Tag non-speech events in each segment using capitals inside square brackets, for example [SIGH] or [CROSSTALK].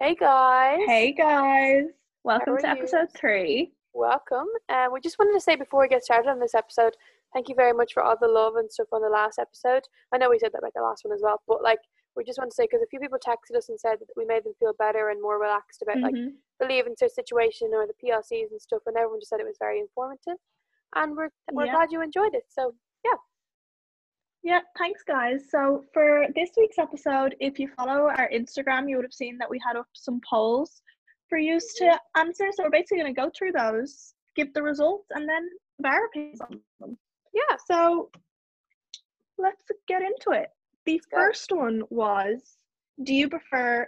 Hey guys. Hey guys. Welcome to you? episode three. Welcome. Uh, we just wanted to say before we get started on this episode, thank you very much for all the love and stuff on the last episode. I know we said that about the last one as well, but like we just want to say because a few people texted us and said that we made them feel better and more relaxed about like Mhm. the leaving cert situation or the PLCs and stuff, and everyone just said it was very informative, and we're we're Yeah. glad you enjoyed it. So Yeah, thanks guys. So for this week's episode, if you follow our Instagram, you would have seen that we had up some polls for you to answer. So we're basically going to go through those, give the results, and then our opinions on them. yeah, So let's get into it. The first one was do you prefer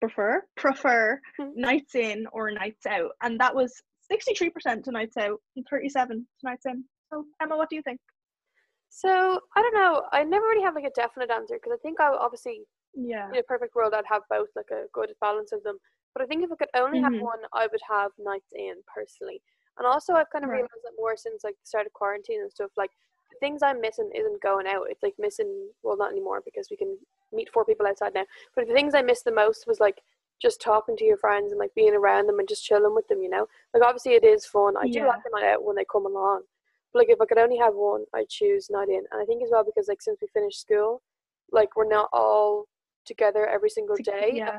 prefer prefer Mhm. nights in or nights out? And that was 63% to nights out and 37 to nights in. So Emma, what do you think? So I don't know. I never really have like a definite answer because I think I obviously Yeah. in a perfect world I'd have both like a good balance of them. But I think if I could only Mhm. have one, I would have nights in personally. And also I've kind of Right. realized that more since like the start of quarantine and stuff. Like the things I'm missing isn't going out. It's like missing well not anymore because we can meet four people outside now. But the things I missed the most was like just talking to your friends and like being around them and just chilling with them. You know, like obviously it is fun. I do Yeah. like the night out when they come along. Like if I could only have one, I'd choose night in. And I think as well because like since we finished school, like we're not all together every single day Yeah. Uh,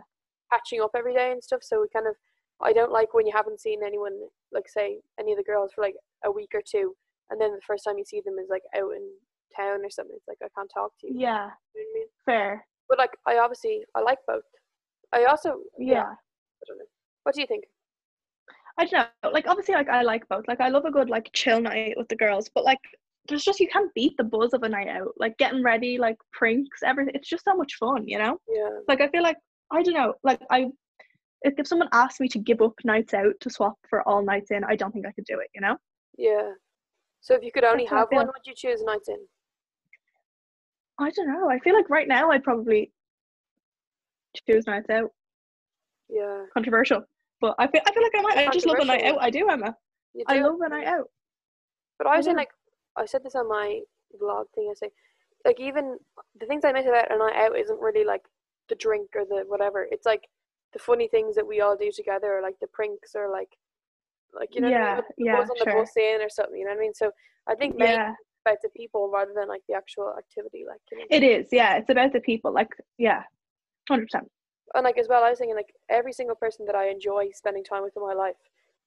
catching up every day and stuff. So we kind of, I don't like when you haven't seen anyone, like say any of the girls for like a week or two, and then the first time you see them is like out in town or something. It's like I can't talk to you. Yeah. You know I mean? Fair. But like I obviously I like both. I also Yeah. I don't know. What do you think? I don't know. Like obviously like I like both. Like I love a good like chill night with the girls, but like there's just you can't beat the buzz of a night out. Like getting ready, like pranks, everything. It's just so much fun, you know? Yeah. Like I feel like I don't know. Like I, if, if someone asked me to give up nights out to swap for all nights in, I don't think I could do it. You know? Yeah. So if you could only That's have one, would you choose nights in? I don't know. I feel like right now I'd probably choose nights out. Yeah. Controversial, but I feel I feel like I might. I just love a night out. I do, Emma. You I love a night out. But I was I saying like I said this on my vlog thing. I say like even the things I miss about a night out isn't really like the drink or the whatever. It's like the funny things that we all do together, or like the pranks, or like like you know what I mean? Yeah, With the yeah, buzz on the bus in or something. You know what I mean? So I think Yeah, it's about the people rather than like the actual activity. Like you know? it is. Yeah, it's about the people. Like, yeah, hundred percent. And like as well, I was thinking like every single person that I enjoy spending time with in my life,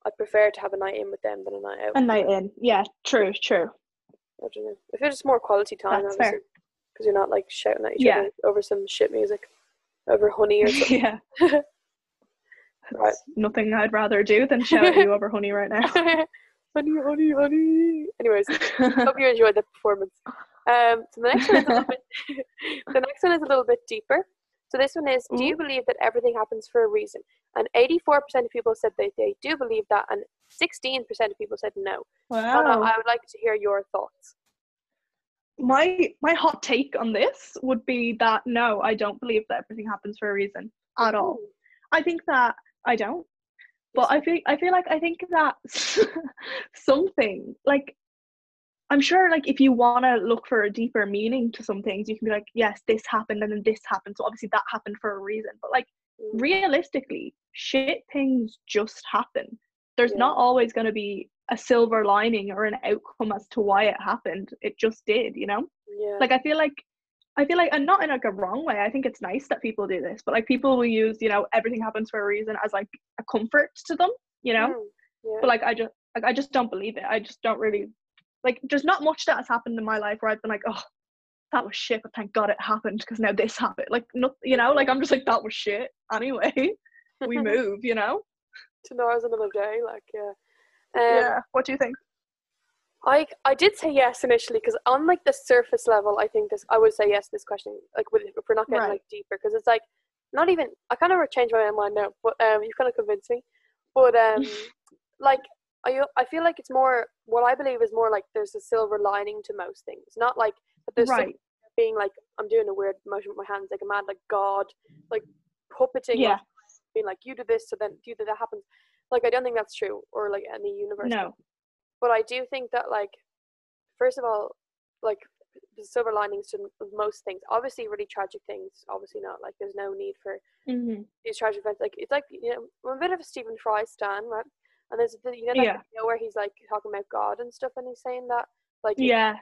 I prefer to have a night in with them than a night out. A night in. Yeah, true, true. I don't know. If it's just more quality time, That's fair. obviously, because you're not like shouting at each Yeah. other over some shit music, over honey or [LAUGHS] something. yeah. [LAUGHS] Right. Nothing I'd rather do than shout at you over honey right now. [LAUGHS] honey, honey, honey. Anyways, hope you enjoyed the performance. Um, so the next one is a little bit. the next one is a little bit deeper. So this one is: Do you mm-hmm. believe that everything happens for a reason? And eighty-four percent of people said that they do believe that, and sixteen percent of people said no. Wow. I would like to hear your thoughts. my my hot take on this would be that no, I don't believe that everything happens for a reason at all. I think that I don't. But I feel I feel like I think that [LAUGHS] something like I'm sure like if you want to look for a deeper meaning to some things, you can be like, yes, this happened and then this happened. So obviously that happened for a reason. But like Mm. realistically, shit things just happen. There's Yeah. not always going to be a silver lining or an outcome as to why it happened. It just did, you know? Yeah. Like I feel like I feel like and not in like a wrong way. I think it's nice that people do this, but like people will use, you know, everything happens for a reason as like a comfort to them, you know? Mm, yeah. But like I just like I just don't believe it. I just don't really like there's not much that has happened in my life where I've been like, oh, that was shit, but thank God it happened because now this happened. Like not you know, like I'm just like that was shit. Anyway, [LAUGHS] we [LAUGHS] move, you know? Tomorrow's another day. Like yeah. Um, What do you think? I I did say yes initially because on like the surface level, I think this I would say yes to this question. Like with, if we're not getting Right. like deeper, because it's like not even I kind of changed my mind now, but um, you kind of convinced me. But um, [LAUGHS] like I I feel like it's more what I believe is more like there's a silver lining to most things, not like that there's Right. being like I'm doing a weird motion with my hands, like a mad like God, like puppeting, Yeah. like, being like you do this, so then do that, that happens. Like I don't think that's true, or like any universe. No. But I do think that like, first of all, like there's silver linings to most things. Obviously, really tragic things. Obviously not. Like there's no need for hmm these tragic events. Like it's like you know, I'm a bit of a Stephen Fry stan, right? And there's the, you know Yeah. video where he's like talking about God and stuff, and he's saying that like if Yeah,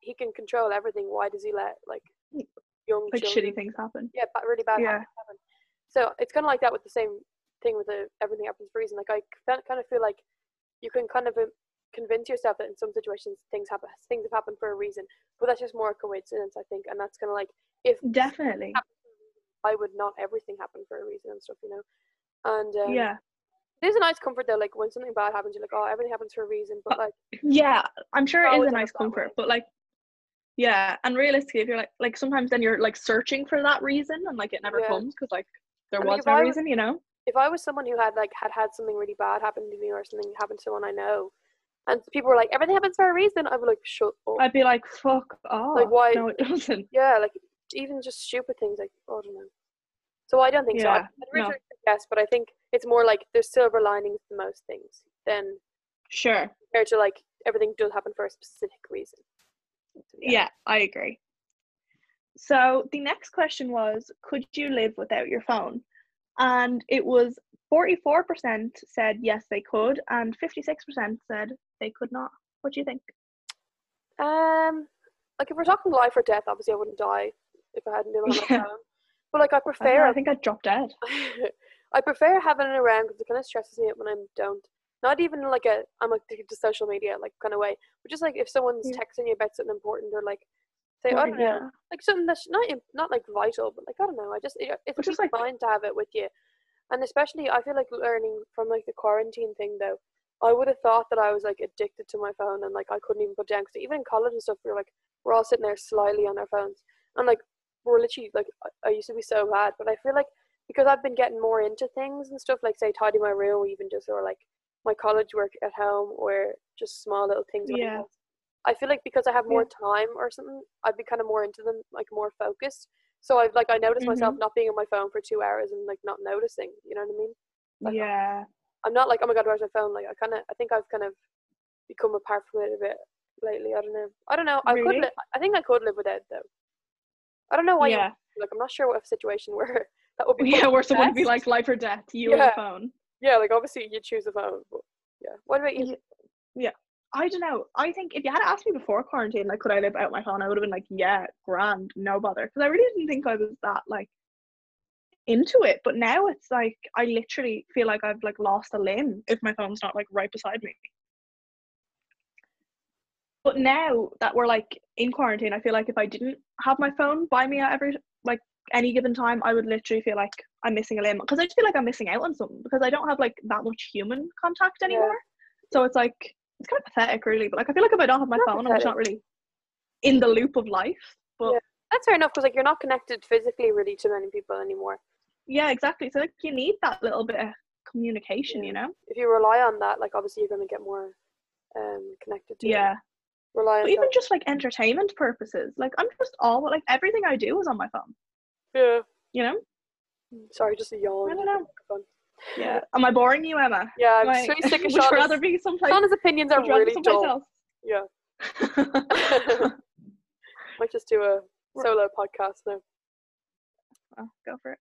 he can control everything. Why does he let like young like children shitty things happen. yeah, but really bad Yeah. happen. So it's kind of like that with the same thing with the everything happens for a reason. Like I kind of feel like you can kind of um, convince yourself that in some situations things happen, things have happened for a reason, but that's just more a coincidence, I think. And that's kind of like if Definitely. why would not everything happen for a reason and stuff, you know? And um, Yeah. It is a nice comfort though. Like when something bad happens, you're like, oh, everything happens for a reason. But like, Yeah, I'm sure it is a nice that way. comfort, but like, yeah, and realistically, if you're like, like sometimes then you're like searching for that reason, and like it never Yeah. comes because like there And, was if no was- reason, you know. if I was someone who had like had had something really bad happen to me or something happened to someone I know, and people were like, everything happens for a reason, I'd be like, shut up. I'd be like, fuck off. like why- No, it doesn't. yeah, like even just stupid things like oh, I don't know. So I don't think so. I- Yeah, I'd no. yes, but I think it's more like there's silver linings to most things than Sure. compared to like everything does happen for a specific reason. So, Yeah, I agree. So the next question was, could you live without your phone? And it was 44% said yes, they could, and 56% said they could not. What do you think? Um, like if we're talking life or death, obviously I wouldn't die if I hadn't been on my [LAUGHS] Yeah. phone. But like I I, prefer, don't know, I think I'd drop dead. [LAUGHS] I prefer having it around because it kind of stresses me out when I don't. Not even like a I'm addicted to social media like kind of way, but just like if someone's Yeah. texting you about something important or like say I don't know, yeah. like something that's not not like vital, but like I don't know. I just it, it's But just like- fine to have it with you, and especially I feel like learning from like the quarantine thing though. I would have thought that I was like addicted to my phone and like I couldn't even put down because even in college and stuff we are like we're all sitting there slyly on our phones and like we're literally like I, I used to be so bad, but I feel like because I've been getting more into things and stuff like say tidy my room or even just or like my college work at home or just small little things Yeah. I feel like because I have more time or something, I'd be kind of more into them, like more focused. So I've like I noticed myself mm-hmm. not being on my phone for two hours and like not noticing. You know what I mean? Like, Yeah. I'm not like oh my god, where's my phone? Like I kind of I think I've kind of become apart from it a bit lately. I don't know. I don't know. I could. Really? Li- I think I could live without it, though. I don't know why. you- Yeah. like I'm not sure what situation [LAUGHS] where that would be. Yeah, where someone would be like life or death, you Yeah. the phone. Yeah, like obviously you choose the phone, yeah. What about you? Yeah. I don't know. I think if you had asked me before quarantine, like, could I live without my phone? I would have been like, yeah, grand, no bother. Because I really didn't think I was that like into it. But now it's like I literally feel like I've like lost a limb if my phone's not like right beside me. But now that we're like in quarantine, I feel like if I didn't have my phone by me at every like any given time, I would literally feel like I'm missing a limb because I just feel like I'm missing out on something because I don't have like that much human contact Yeah. anymore. So it's like it's kind of pathetic, really. But like I feel like if I don't have my phone, I'm just not really in the loop of life. But Yeah. That's fair enough because like you're not connected physically really to many people anymore. yeah, exactly. So like you need that little bit of communication, you know? If you rely on that, like obviously you're gonna get more um connected to. it. Yeah. Rely on But even that. just like entertainment purposes, like I'm just all like everything I do is on my phone. Yeah. You know? Sorry, just a yawn. I don't know. Yeah. Am I boring you, Emma? Yeah, I'm Am just I- really sick of would Shauna's, rather be someplace? Shauna's opinions are would you really dull. else? Yeah. [LAUGHS] Might just do a Right. solo podcast now. Oh, go for it.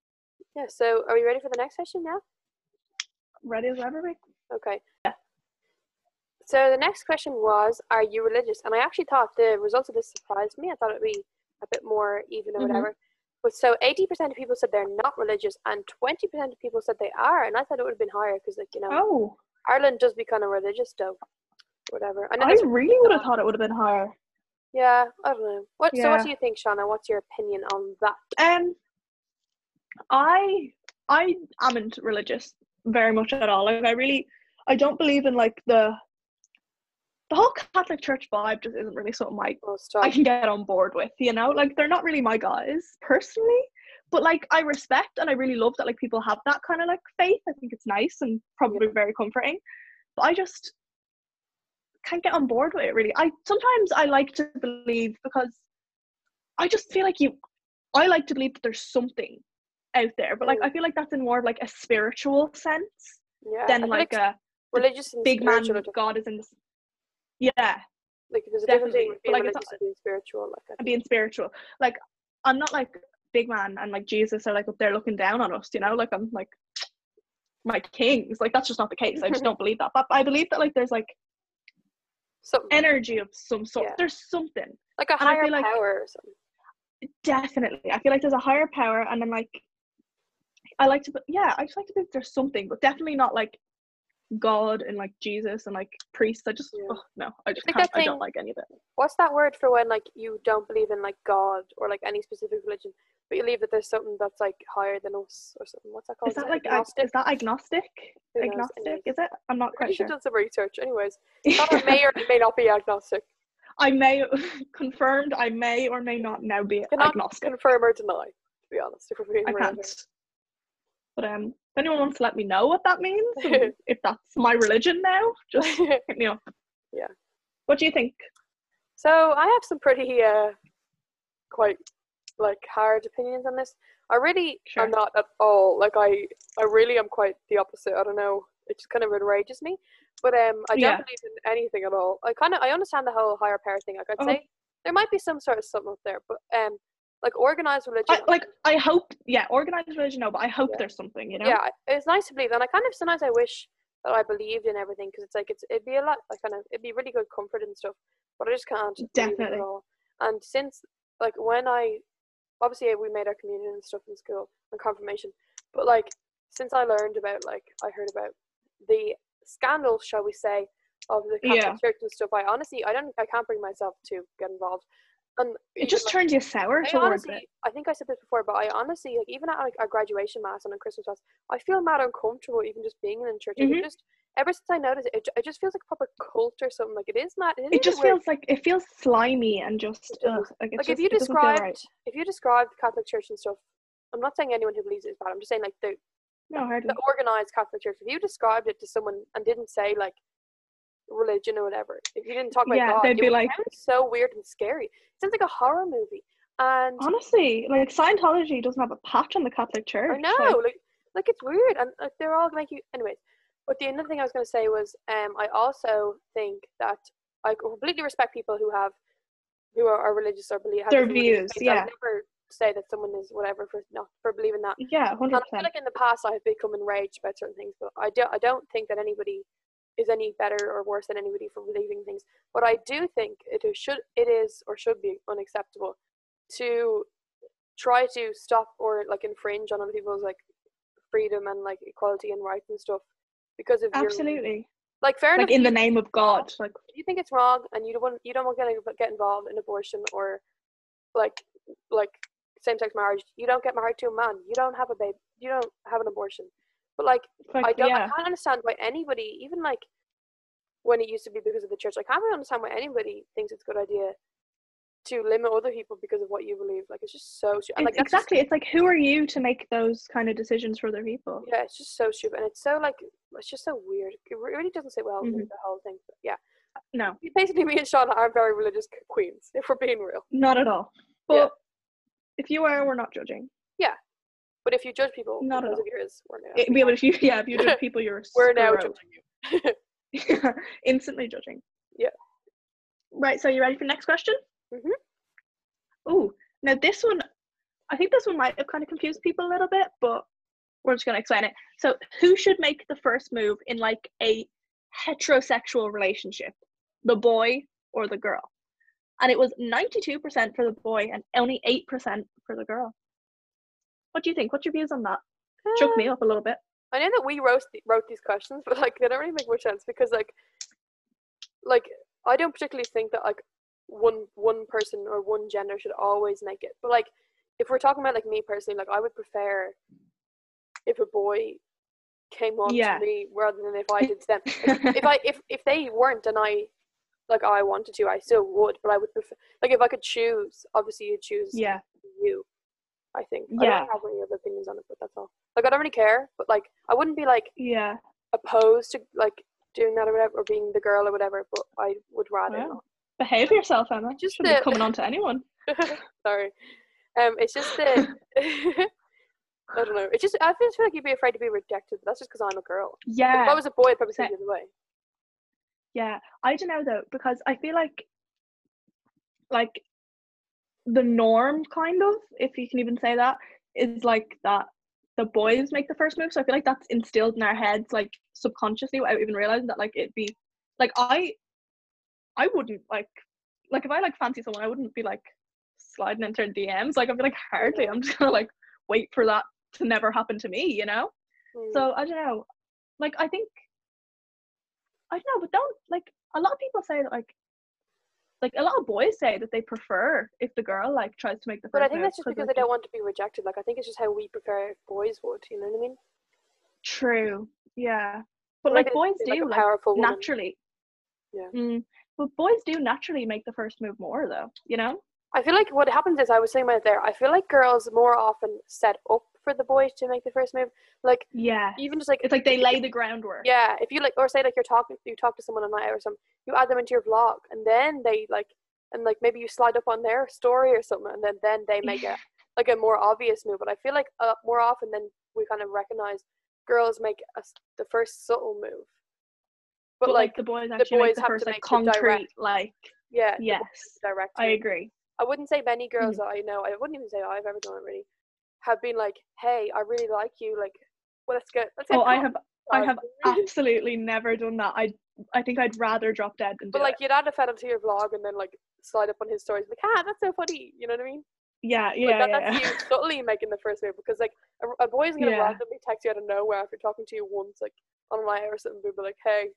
Yeah, so are we ready for the next session now? Ready as ever be. Okay. So the next question was, are you religious? And I actually thought the results of this surprised me. I thought it'd be a bit more even or Mhm. whatever. But so 80% of people said they're not religious and 20% of people said they are. And I thought it would have been higher because, like, you know, Oh, Ireland does be kind of religious though. Whatever. I I really would have thought it would have been higher. Yeah, I don't know. What, So what do you think, Shauna? What's your opinion on that? Um, I I amn't religious very much at all. Like I really, I don't believe in like the the whole Catholic Church vibe. Just isn't really something I Oh. I can get on board with. You know, like they're not really my guys personally. But like I respect and I really love that like people have that kind of like faith. I think it's nice and probably very comforting. But I just can't get on board with it really. I sometimes I like to believe because I just feel like you I like to believe that there's something out there, but like Mm. I feel like that's in more of like a spiritual sense yeah, than feel like a religious big man. God is in this. Yeah, Like there's a difference Definitely, between being like, it's religious and being spiritual. Like and being spiritual. Like I'm not like big man and like Jesus are like up there looking down on us, you know, like I'm like my kings. Like that's just not the case. I just [LAUGHS] don't believe that. But I believe that like there's like some energy of some sort. Yeah. There's something. like a higher feel like- power or something. Definitely. I feel like there's a higher power and then like I like to yeah, I just like to think there's something, but definitely not like God and like Jesus and like priests. I just Yeah. ugh, no, I just like can't that I don't like any of it. What's that word for when like you don't believe in like God or like any specific religion, but you believe that there's something that's like higher than us or something? What's that called? Is that it like ag- agnostic? is that agnostic? Who? Agnostic, is it? I'm not I quite should sure. done some research. Anyways, [LAUGHS] Connor may or may not be agnostic. I may [LAUGHS] confirmed I may or may not now be agnostic. confirm or deny. To be honest, if we're being I can't. But um if anyone wants to let me know what that means, [LAUGHS] if that's my religion now, just [LAUGHS] hit me up. Yeah. What do you think? So I have some pretty uh quite like hard opinions on this. I really Sure. am not at all like I I really am quite the opposite. I don't know. It just kind of enrages me. But um I don't Yeah. believe in anything at all. I kinda I understand the whole higher power thing. Like I'd Oh. say there might be some sort of something up there, but um like organized religion I, like I hope yeah, organized religion no, but I hope Yeah. there's something, you know? yeah, it's nice to believe, and I kind of sometimes I wish that I believed in everything because it's like it's it'd be a lot, like kind of it'd be really good comfort and stuff, but I just can't Definitely. at all. And since like when I obviously we made our communion and stuff in school and confirmation, but like since I learned about like I heard about the scandal, shall we say, of the Catholic Yeah. Church and stuff, I honestly I don't I can't bring myself to get involved. And It just like, turns you sour I towards honestly, it. I think I said this before, but I honestly, like, even at like a graduation mass and a Christmas mass, I feel mad uncomfortable even just being in church. Like, Mhm. it just ever since I noticed it, it, it just feels like a proper cult or something. Like it is mad. It, It just feels like it feels slimy and just ugh, like, like just, if you described right. if you described the Catholic Church and stuff. I'm not saying anyone who believes it is bad. I'm just saying like the No, hardly. the organized Catholic Church. If you described it to someone and didn't say like religion or whatever, if you didn't talk about Yeah, God, they'd be would like- so weird and scary. It sounds like a horror movie. And Honestly, like Scientology doesn't have a patch on the Catholic Church. I know, like- like, like it's weird, and like they're all make you. Anyways, but the other thing I was going to say was, um, I also think that I completely respect people who have, who are, are religious or believe have Their views, yeah. never say that someone is whatever for not for believing that. yeah, hundred And I feel like in the past I have become enraged about certain things, but I don't. I don't think that anybody is any better or worse than anybody for believing things. But I do think it is, should it is or should be unacceptable to try to stop or like infringe on other people's like freedom and like equality and rights and stuff because of your Absolutely. like fair enough. Like in you- the name of God. Like you think it's wrong and you don't want you don't want to get involved in abortion or like like same sex marriage, you don't get married to a man. You don't have a baby. You don't have an abortion. But like like I don't yeah. I can't understand why anybody, even like when it used to be because of the church, I can't really understand why anybody thinks it's a good idea to limit other people because of what you believe. Like it's just so stupid. And, like that's just- exactly. It's like who are you to make those kind of decisions for other people? yeah, it's just so stupid, and it's so like it's just so weird. It really doesn't sit well with Mhm. the whole thing. But yeah, No, basically, me and Sean are very religious queens, if we're being real. not at all. But Yeah. if you are, we're not judging. But if you judge people Not because of yours, we're now It, yeah, but if you yeah, if you judge [LAUGHS] people, you're we're now judging you. [LAUGHS] [LAUGHS] instantly judging. Yeah. Right. So you ready for the next question? Mhm. Oh, now this one, I think this one might have kind of confused people a little bit, but we're just gonna explain it. So, who should make the first move in like a heterosexual relationship, the boy or the girl? And it was ninety-two percent for the boy and only eight percent for the girl. What do you think? What's your views on that? Shook Uh, me up a little bit. I know that we wrote wrote these questions, but like they don't really make much sense because like like I don't particularly think that like one one person or one gender should always make it. But like if we're talking about like me personally, like I would prefer if a boy came on Yeah. to me rather than if I [LAUGHS] did to them. Like, if I if if they weren't and I like I wanted to, I still would, but I would prefer like if I could choose, obviously you choose yeah. you. I think. Yeah. I don't have any other opinions on it, but that's all. Like I don't really care, but like I wouldn't be like Yeah. opposed to like doing that or whatever, or being the girl or whatever. But I would rather Wow. Behave yourself, Emma. Just Shouldn't the- be coming on to anyone. [LAUGHS] Sorry. Um, it's just that [LAUGHS] [LAUGHS] I don't know. It's just I just feel like you'd be afraid to be rejected. But that's just because I'm a girl. Like, Yeah. if I was a boy, I'd probably say Sa- the other way. Yeah, I don't know though because I feel like like the norm kind of if you can even say that is like that the boys make the first move. So i feel like that's instilled in our heads like subconsciously without even realizing that like it'd be like i i wouldn't like like if i like fancy someone i wouldn't be like sliding into dms like i'd be like hardly i'm just gonna like wait for that to never happen to me you know? Mm. so i don't know. Like i think i don't know but don't like a lot of people say that like like a lot of boys say that they prefer if the girl like tries to make the first but I think that's just because like, they don't want to be rejected. Like I think it's just how we prefer boys would. You know what I mean? True. Yeah. But Like like boys do like powerful woman. naturally. Yeah. Mm, but boys do naturally make the first move more though, you know? I feel like what happens is I was saying about it there. I feel like girls more often set up for the boys to make the first move. Like Yeah. even just like It's like they lay the groundwork. yeah, if you like or say like you're talking you talk to someone on night or something, you add them into your vlog and then they like and like maybe you slide up on their story or something and then then they make a [LAUGHS] like a more obvious move. But I feel like uh, more often than we kind of recognize girls make a the first subtle move. But, But, like, like the boys actually boys make the have first to like make the direct- concrete like yeah, yes. direct I agree. I wouldn't say many girls Mm-hmm. that I know, I wouldn't even say I've ever done it really, have been like, hey, I really like you, like, well, let's get, let's Oh I have I have [LAUGHS] absolutely never done that. I I think I'd rather drop dead than do But like, it. you'd add a fella to your vlog and then like slide up on his stories, like, ah, that's so funny, you know what I mean? Yeah, Like, yeah, that, yeah. that's you [LAUGHS] subtly making the first move because like a, a boy's gonna Yeah. randomly text you out of nowhere after talking to you once, like on a night or something, and be like, hey,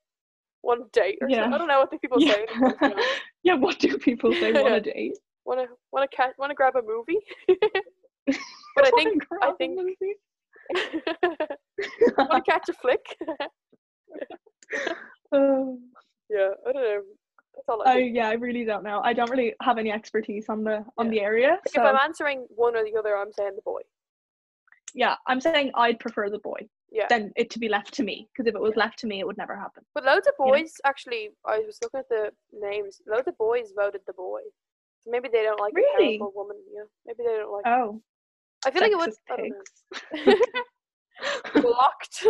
one date or something. Yeah. I don't know what the people Yeah. say. anymore, to be honest. [LAUGHS] yeah, what do people say want to date? Wanna wanna catch wanna grab a movie? [LAUGHS] but I think I think [LAUGHS] wanna catch a flick. Oh. [LAUGHS] yeah, I don't know. I oh, I yeah, I really don't know. I don't really have any expertise on the on Yeah. the area. So if I'm answering one or the other, I'm saying the boy. yeah, I'm saying I'd prefer the boy Yeah. than it to be left to me. Because if it was left to me, it would never happen. But loads of you know? boys actually. I was looking at the names. Loads of boys voted the boy. So maybe they don't like Really? a woman. Yeah. Maybe they don't like. Oh, I feel like it would. sexist I don't pigs. [LAUGHS] Blocked.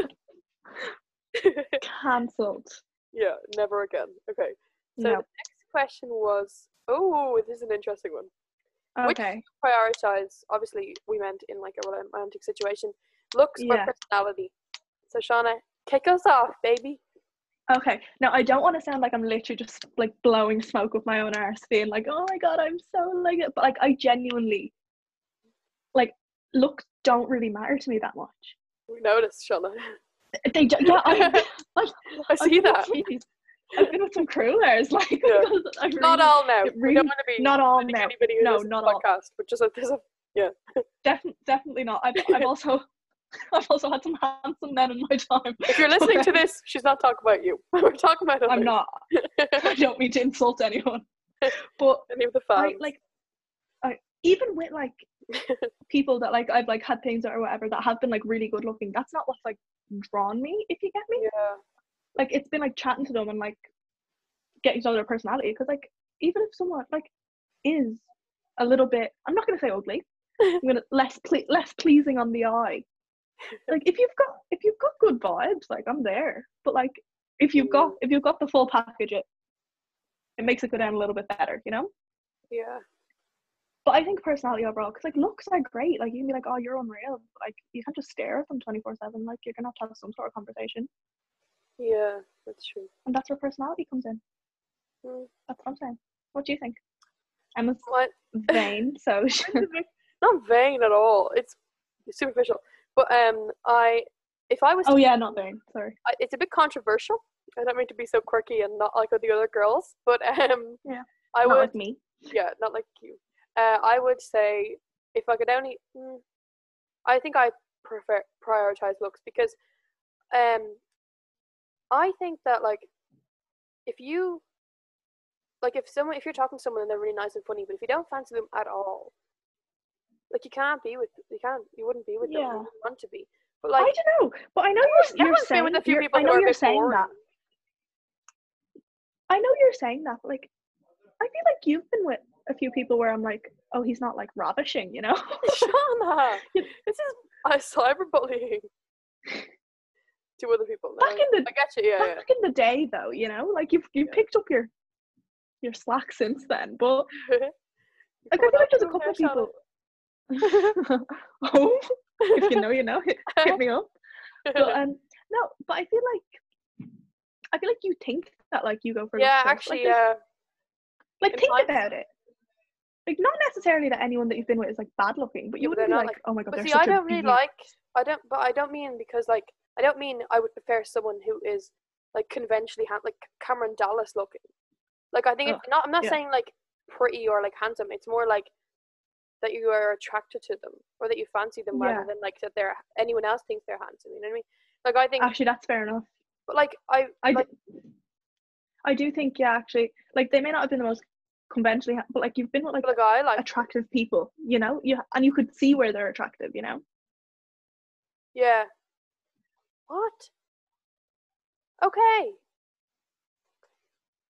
Cancelled. yeah. Never again. Okay. So No. the next question was. Oh, this is an interesting one. Okay. which- Prioritize. Obviously, we meant in like a romantic situation. Looks Yeah. or personality. So Shauna, kick us off, baby. Okay. Now I don't want to sound like I'm literally just like blowing smoke with my own arse, being like, "Oh my god, I'm so like it," but like I genuinely, looks don't really matter to me that much. We noticed, Shauna. They do, yeah, I, [LAUGHS] I I've see been that. with- I've been with some cruelers, [LAUGHS] like Yeah. I Not all now. it we don't want to be not all now. anybody who No, not the all. podcast, but just like there's a yeah. [LAUGHS] Definitely, definitely not. I've, I've also, I've also had some handsome men in my time. If you're listening to this, she's not talking about you. We're talking about I'm not. I don't mean to insult anyone, but Any of the I like, I even with like [LAUGHS] people that like I've like had things or whatever that have been like really good looking. That's not what's like drawn me. If you get me, yeah. like it's been like chatting to them and like getting to know their personality. Because like even if someone like is a little bit, I'm not gonna say ugly. [LAUGHS] I'm gonna less ple- less pleasing on the eye. Like if you've got if you've got good vibes, like I'm there. But like if you've got Mm. if you've got the full package, it it makes it go down a little bit better, you know. Yeah. But I think personality overall, because like looks are great. Like you can be like, oh, you're unreal. Like you can't just stare at them twenty four seven. Like you're gonna have to have some sort of conversation, Yeah, that's true. and that's where personality comes in. Mm. That's what I'm saying. What do you think? Emma's What? [LAUGHS] vain, so [LAUGHS] not vain at all. It's superficial. But um, I, if I was, oh yeah, not vain. Sorry. I- it's a bit controversial. I don't mean to be so quirky and not like the other girls, but [LAUGHS] um, Yeah. I not would, like me. yeah, not like you. Uh, I would say if I could only, mm, I think I prefer prioritize looks because, um, I think that like, if you, like if someone if you're talking to someone and they're really nice and funny, but if you don't fancy them at all, like you can't be with you can't you wouldn't be with them. You want to be. But I don't know, but I know you're, you're saying. with a few people I know you're saying boring. that. I know you're saying that, but like, I feel like you've been with a few people where I'm like, oh, he's not like ravishing, you know? [LAUGHS] Shauna, [LAUGHS] this is uh, cyberbullying to other people. No, Back in the I get you. Yeah, yeah. back in the day, though, you know, like you've you Yeah. picked up your you're slack since then. But [LAUGHS] like, I feel like there's a couple people. oh, if you know, you know. Hit, hit me up. But um, no, but I feel like I feel like you think that like you go for yeah, actually, like, yeah. like in think about it. Like not necessarily that anyone that you've been with is like bad looking, but you wouldn't be not, like, oh my god, But see, I don't really beaut." like. I don't, but I don't mean because like I don't mean I would prefer someone who is like conventionally hand, like Cameron Dallas looking. Like I think it's not. I'm not yeah. saying like pretty or like handsome. It's more like that you are attracted to them or that you fancy them rather than like that they're anyone else thinks they're handsome. You know what I mean? Like I think, Actually, that's fair enough. but like I, I like, d- I do think yeah, actually, like they may not have been the most conventionally, but like you've been with like like I like attractive people, you know, you and you could see where they're attractive, you know. yeah. What? Okay.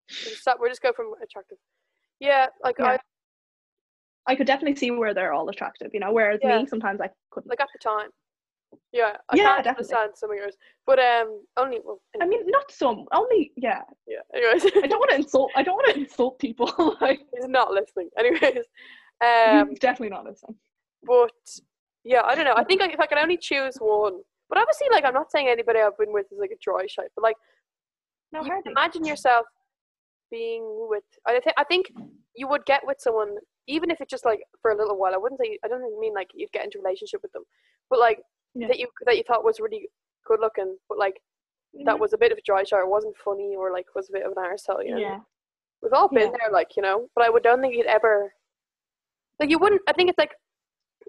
We'll just stop. We'll just go from attractive. Yeah, like Yeah. I I could definitely see where they're all attractive, you know. Whereas Yeah. me, sometimes I couldn't. like at the time. Yeah, I Yeah, can't definitely. understand some of yours, but um, only well. I mean, not some. Only yeah. yeah. Anyways, I don't want to insult. I don't want to insult people. [LAUGHS] like [LAUGHS] he's not listening. Anyways, um, he's definitely not listening. but yeah, I don't know. I think like, if I can only choose one, but obviously, like I'm not saying anybody I've been with is like a dry shite, but like No, you imagine yourself being with. I think I think you would get with someone even if it's just like for a little while. I wouldn't say I don't mean like you'd get into a relationship with them, but like Yeah. that you that you thought was really good looking, but like that was a bit of a dry shot or wasn't funny or like was a bit of an arsehole, you know. Yeah. We've all been Yeah. there, like, you know, but I would don't think you'd ever like you wouldn't I think it's like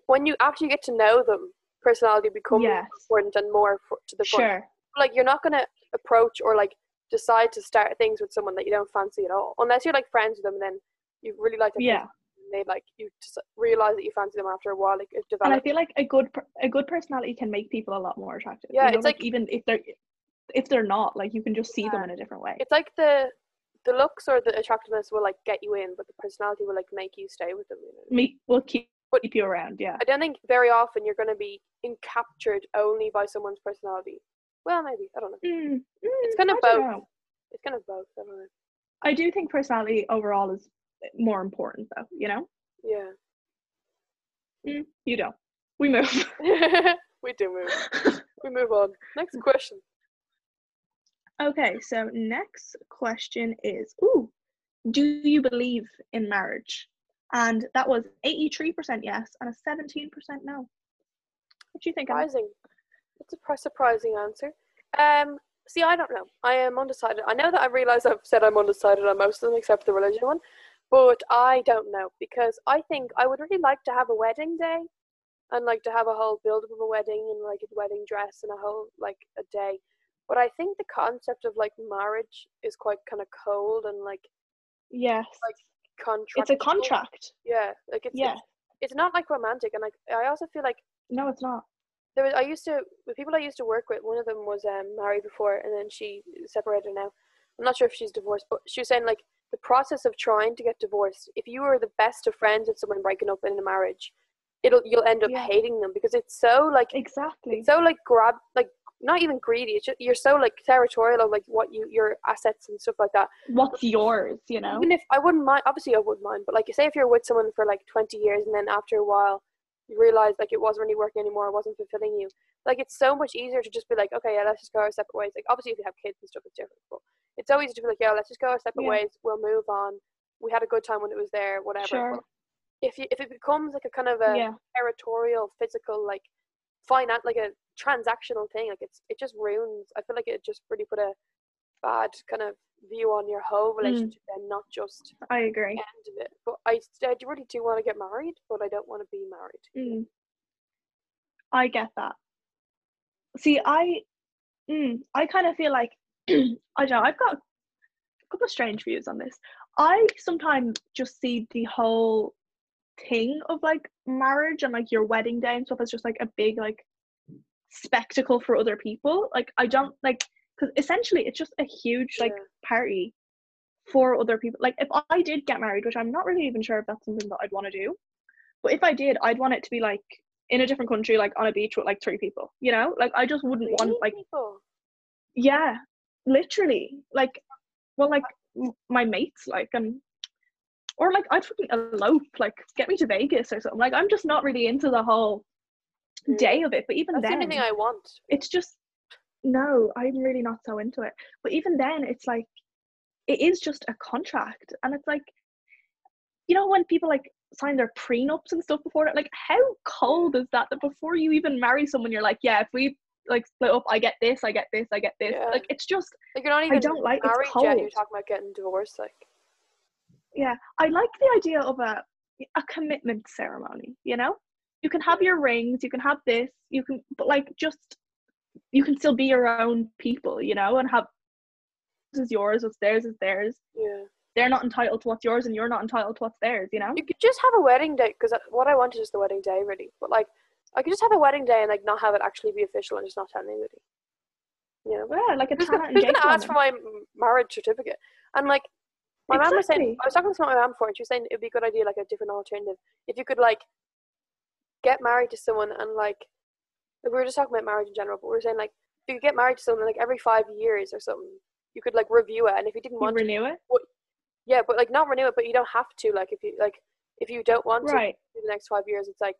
when you after you get to know them, personality becomes Yes. important and more for, to the front. Sure. Like you're not gonna approach or like decide to start things with someone that you don't fancy at all. Unless you're like friends with them and then you really like them Yeah. And they like you just realize that you fancy them after a while, like it develops. And I feel like a good a good personality can make people a lot more attractive. Yeah, you know, it's like, like- even if they're if they're not, like you can just see them in a different way. It's like the the looks or the attractiveness will like get you in, but the personality will like make you stay with them. You know? Me will keep But- keep you around. Yeah. I don't think very often you're going to be encaptured only by someone's personality. Well, maybe I don't know. Mm, It's mm, kind of I both. It's kind of both. I don't know. I do think personality overall is more important, though. You know. Yeah, Mm, you don't. We move. [LAUGHS] we do move. [LAUGHS] We move on. Next question. okay. So next question is, ooh, do you believe in marriage? And that was eighty-three percent yes and a seventeen percent no. What do you think? Surprising. It's a pri- surprising answer. Um, see, I don't know. I am undecided. I know that I realise I've said I'm undecided on most of them except the religion one, but I don't know because I think I would really like to have a wedding day, and like to have a whole build up of a wedding and like a wedding dress and a whole like a day. But I think the concept of like marriage is quite kind of cold and like Yes. Like contract. it's a contract. Yeah, like it's Yeah. it's, it's not like romantic, and like I also feel like No, it's not. there was I used to the people I used to work with. One of them was um, married before, and then she separated now. I'm not sure if she's divorced, but she was saying like the process of trying to get divorced. If you are the best of friends with someone breaking up in a marriage, it'll you'll end up Yeah. hating them because it's so like Exactly. so like grab like not even greedy. It's just, you're so like territorial of like what you your assets and stuff like that. What's yours, you know? Even if I wouldn't mind, obviously I wouldn't mind, but like you say if you're with someone for like 20 years and then after a while you realize like it wasn't really working anymore, it wasn't fulfilling you. Like it's so much easier to just be like, okay, yeah, let's just go our separate ways. Like obviously if you have kids and stuff, it's different, but it's always to be like, yeah, let's just go our separate Yeah. ways. We'll move on. We had a good time when it was there, whatever. Sure. If you if it becomes like a kind of a Yeah. territorial, physical, like finance, like a transactional thing, like it's it just ruins. I feel like it just really put a bad kind of view on your whole Mm. relationship and not just I agree. the end of it. But I, I really do want to get married, but I don't want to be married. Mm. I get that. See, I, mm, I kind of feel like I don't know. I've got a couple of strange views on this. I sometimes just see the whole thing of like marriage and like your wedding day and stuff as just like a big like spectacle for other people. Like I don't like because essentially it's just a huge like Yeah. party for other people. Like if I did get married, which I'm not really even sure if that's something that I'd want to do, but if I did, I'd want it to be like in a different country, like on a beach with like three people. You know, like I just wouldn't want Really, like people? yeah, literally like well like my mates like and or like I'd fucking elope, like get me to Vegas or something. Like I'm just not really into the whole Mm. day of it. But even That's the then, only thing I want. it's just no, I'm really not so into it. But even then, it's like it is just a contract, and it's like you know when people like sign their prenups and stuff before that, like how cold is that? That before you even marry someone, you're like, yeah, if we like split up, I get this, I get this, I get this. Yeah. Like it's just Like you're not even I don't like- it's married yet. You're talking about getting divorced. Like yeah. I like the idea of a a commitment ceremony. You know, you can have your rings, you can have this, you can, but like just you can still be your own people. You know, and have this is yours, what's theirs is theirs. yeah. they're not entitled to what's yours and you're not entitled to what's theirs you know You could just have a wedding day because uh, what I want is just the wedding day, really. But like, I could just have a wedding day and like not have it actually be official and just not tell anybody. You know, yeah like a who's, gonna, who's gonna ask for my marriage certificate? And like, my mom was saying, I was talking to my mom before, and she was saying it'd be a good idea, like a different alternative, if you could like get married to someone and like, like, we were just talking about marriage in general, but we were saying like, if you could get married to someone like every five years or something, you could like review it, and if you didn't you want to, renew it yeah, but like not renew it, but you don't have to. Like if you like, if you don't want to right do the next five years, it's like,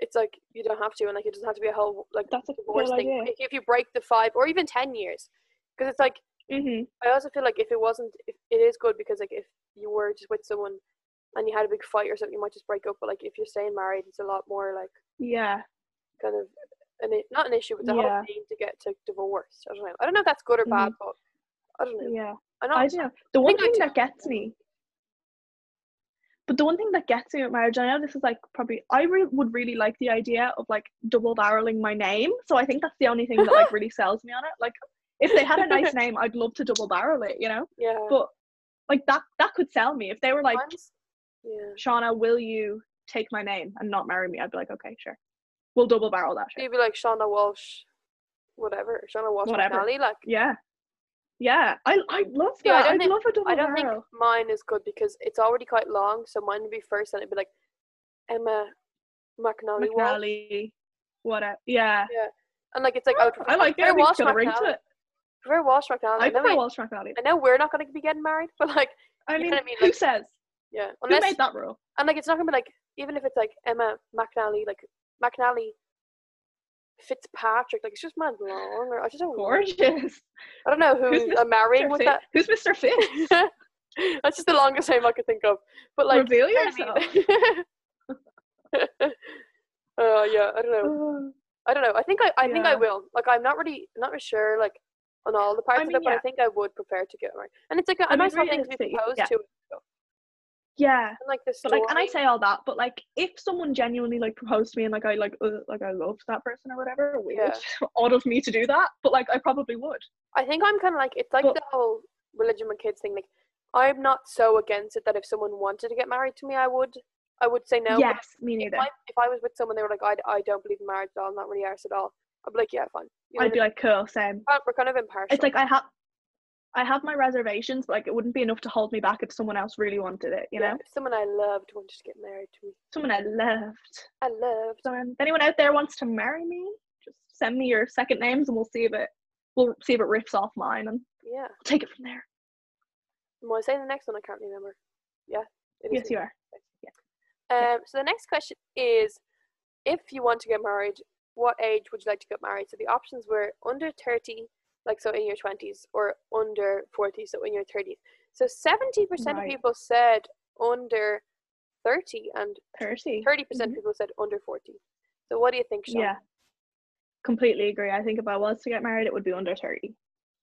it's like you don't have to, and like it doesn't have to be a whole like that's a divorce thing. If, if you break the five or even ten years, because it's like hmm I also feel like if it wasn't, if it is good because like if you were just with someone and you had a big fight or something, you might just break up. But like if you're staying married, it's a lot more like yeah kind of an not an issue, but the whole Yeah. thing to get to divorce. I don't know. I don't know if that's good or bad, but I don't know. yeah I know. i don't know the one thing that gets me but the one thing that gets me with marriage i know this is like probably i re- would really like the idea of like double barreling my name so i think that's the only thing that like really [LAUGHS] sells me on it like if they had a nice name i'd love to double barrel it you know Yeah. but like that that could sell me if they were like yeah. Shauna, will you take my name and not marry me? I'd be like, okay, sure. We'll double barrel that shit. You'd be like Shauna Walsh, whatever. Shauna Walsh Whatever. McNally. Like, Yeah. Yeah. I I love that. Yeah, I I don't would think- love a double I don't think mine is good because it's already quite long. So mine would be first, and it'd be like Emma McNally. McNally. Whatever. Yeah. Yeah, And like, it's like I would I like it. prefer I think Walsh it's got a McNally. it. prefer Walsh McNally. I I know, prefer Walsh McNally. I know we're not going to be getting married, [LAUGHS] but like, I mean, I mean, who says? yeah, Who unless made that rule? and like, it's not going to be like even if it's like Emma McNally, like McNally Fitzpatrick, like it's just mad long. Or I just don't. know. Gorgeous. I don't know Who's who I'm marrying with that. Who's Mr. Fitz? [LAUGHS] That's just the longest name I could think of. But like, Reveal know yourself. uh, [LAUGHS] yeah, I don't know. [SIGHS] I don't know. I think I, I think I will. Like, I'm not really, not really sure, like, on all the parts I of mean, it, but I think I would prefer to get married. And it's like a, a nice thing to be proposed yeah. to. And yeah. like the story. like, and I say all that, but like, if someone genuinely like proposed to me and like I like uh, like I loved that person or whatever, weird, [LAUGHS] odd of me to do that, but like I probably would. I think I'm kind of like, it's like But- the whole religion with kids thing. Like, I'm not so against it that if someone wanted to get married to me, I would, I would say no. yes, me If neither. I, if I was with someone, they were like, I, I don't believe in marriage at all, I'm not really arse at all. I'd be like, yeah, fine. You know I'd be what like, cool, same. I mean? we're kind of impartial. It's like I have, I have my reservations, but like it wouldn't be enough to hold me back if someone else really wanted it. You Yeah, know, someone I loved wanted to get married to me. someone I loved. I loved. So um, if anyone out there wants to marry me, just send me your second names and we'll see if it, we'll see if it rips off mine and Yeah. we'll take it from there. Am I saying the next one? I can't remember. Yeah. Yes, you are. Um, so the next question is, if you want to get married, what age would you like to get married? So the options were under thirty, like so in your twenties, or under forty, so in your thirties. So seventy percent of people said under thirty, and Thirty. thirty percent Mhm. people said under forty. So what do you think, Sean? Yeah. Completely agree. I think if I was to get married, it would be under 30.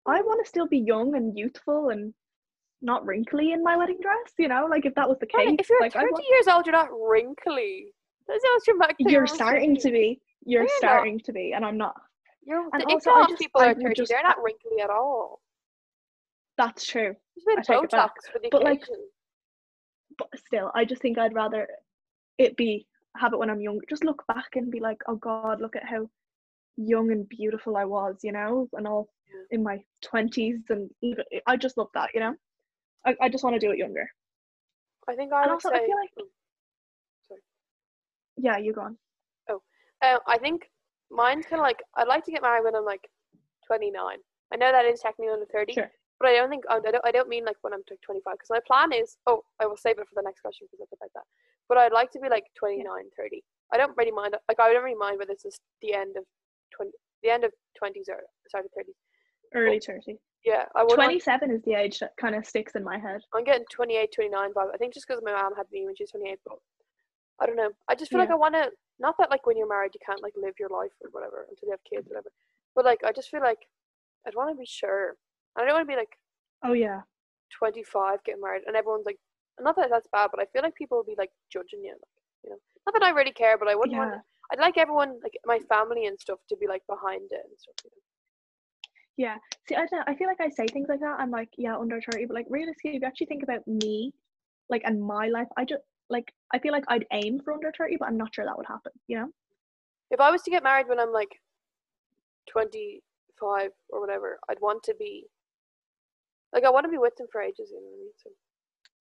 I want to still be young and youthful and not wrinkly in my wedding dress, you know? Like if that was the Yeah, case, if you're like 30 want, years old, you're not wrinkly. That sounds dramatic. you're starting to be. You're No, you're not. starting to be, and I'm not. You're, and if also just- people I are 30, just they're not wrinkly at all. That's true. Just a bit I of take it back. Botox for the But, like. But still, I just think I'd rather it be have it when I'm younger. Just look back and be like, oh God, look at how young and beautiful I was, you know, and all in my twenties, and even I just love that, you know. I, I just want to do it younger. I think I and also, say. I feel like oh, sorry. yeah, you go on. Uh, I think mine's kind of like I'd like to get married when I'm like 29. I know that is technically under 30, Sure. But I don't think I don't I don't mean like when I'm like 25 because my plan is oh I will save it for the next question because I put like that. But I'd like to be like 29, 30. I don't really mind like I don't really mind whether it's just the end of 20 the end of 20s or sorry 30s. Early 30. Yeah, I would. 27 is the age that kind of sticks in my head. I'm getting 28, 29 vibe. I think just because my mom had me when she was 28, but I don't know. I just feel like I want to. Not that like when you're married you can't like live your life or whatever until you have kids, whatever. But like I just feel like I'd want to be sure. And I don't want to be like Oh yeah. 25 getting married and everyone's like. Not that that's bad, but I feel like people will be like judging you. Like, you know, not that I really care, but I wouldn't want. Yeah. I'd like everyone, like my family and stuff, to be like behind it and stuff. You know? Yeah. See, I don't know, I feel like I say things like that. I'm like, yeah, under 30, but like realistically, if you actually think about me, like and my life, I just like I feel like I'd aim for under 30, but I'm not sure that would happen, you know? If I was to get married when I'm like 25 or whatever, I'd want to be. Like I want to be with them for ages, you know what I mean? So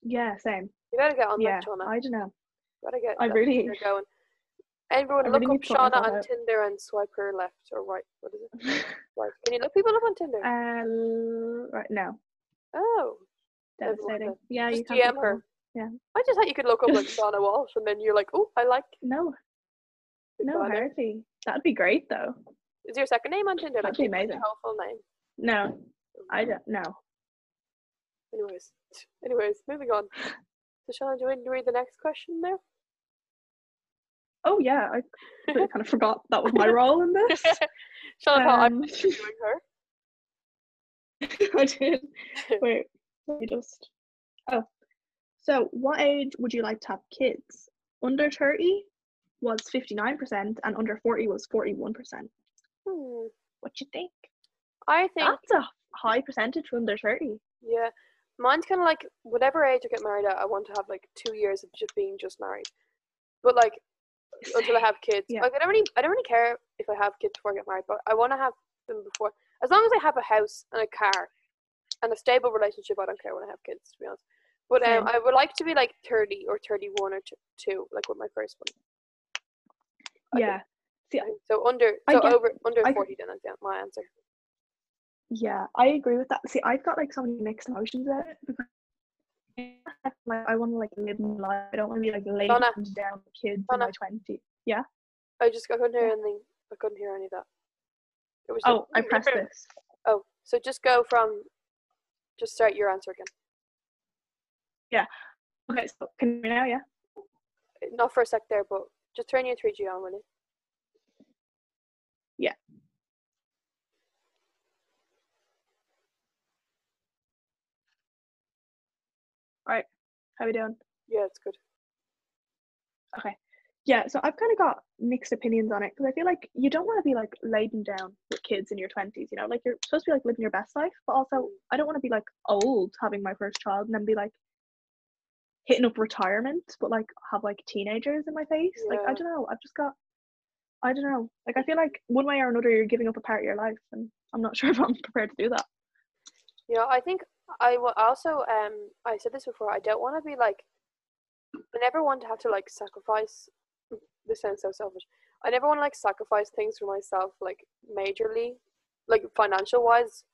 Yeah, same. you gotta get on Yeah. that, Shauna. I don't know. gotta get I really- going. Everyone I look really up Shauna on out. Tinder and swipe her left or right. What is it? [LAUGHS] Right. Can you look people up on Tinder? Uh, right, no. oh. Devastating. Yeah, you Just can't DM her. Yeah. I just thought you could look up like [LAUGHS] Shauna Walsh and then you're like, oh, I like No, no, hardly. That'd be great though. Is your second name on Tinder? That'd Like, be your amazing. full name. No, I don't. No. Anyways, anyways, moving on. So, Shauna, do you want to read the next question there? Oh yeah, I completely kind of [LAUGHS] forgot that was my role in this. Shauna thought I'm Um, doing her. [LAUGHS] I did. Wait, let me just. Oh, so what age would you like to have kids? Under thirty was fifty nine percent, and under forty was forty one percent. Hmm. What you think? I think, That's a high percentage for under thirty. yeah. Mine's kind of like whatever age I get married at, I want to have like two years of just being just married. But like until I have kids, Yeah. like I don't really, I don't really care if I have kids before I get married, but I want to have them before. As long as I have a house and a car and a stable relationship, I don't care when I have kids. To be honest, but um, I would like to be like thirty or thirty-one or t- two, like with my first one. Yeah, See, I So under, I so get- over under I- forty, then that's my answer. yeah, I agree with that. See, I've got like so many mixed emotions about it because [LAUGHS] like I want to like live my life. I don't want to be like laid Donna. down with kids in my twenties. Yeah. I just I couldn't hear anything. I couldn't hear any of that. It was Oh, I pressed [LAUGHS] this. Oh, so just go from, just start your answer again. Okay, so can you hear me now? Yeah. Not for a sec there, but just turn your 3G on, will you? Yeah. All right. How we doing? Yeah, it's good. Okay. Yeah, so I've kind of got mixed opinions on it because I feel like you don't want to be like laden down with kids in your 20s, you know, like you're supposed to be like living your best life, but also I don't want to be like old having my first child and then be like hitting up retirement, but like have like teenagers in my face. Like, I don't know. I've just got, I don't know. Like, I feel like one way or another you're giving up a part of your life, and I'm not [LAUGHS] sure if I'm prepared to do that. Yeah, I think I wa- also um I said this before. I don't want to be like. I never want to have to like sacrifice. This sounds so selfish. I never want to like sacrifice things for myself, like majorly, like financial wise.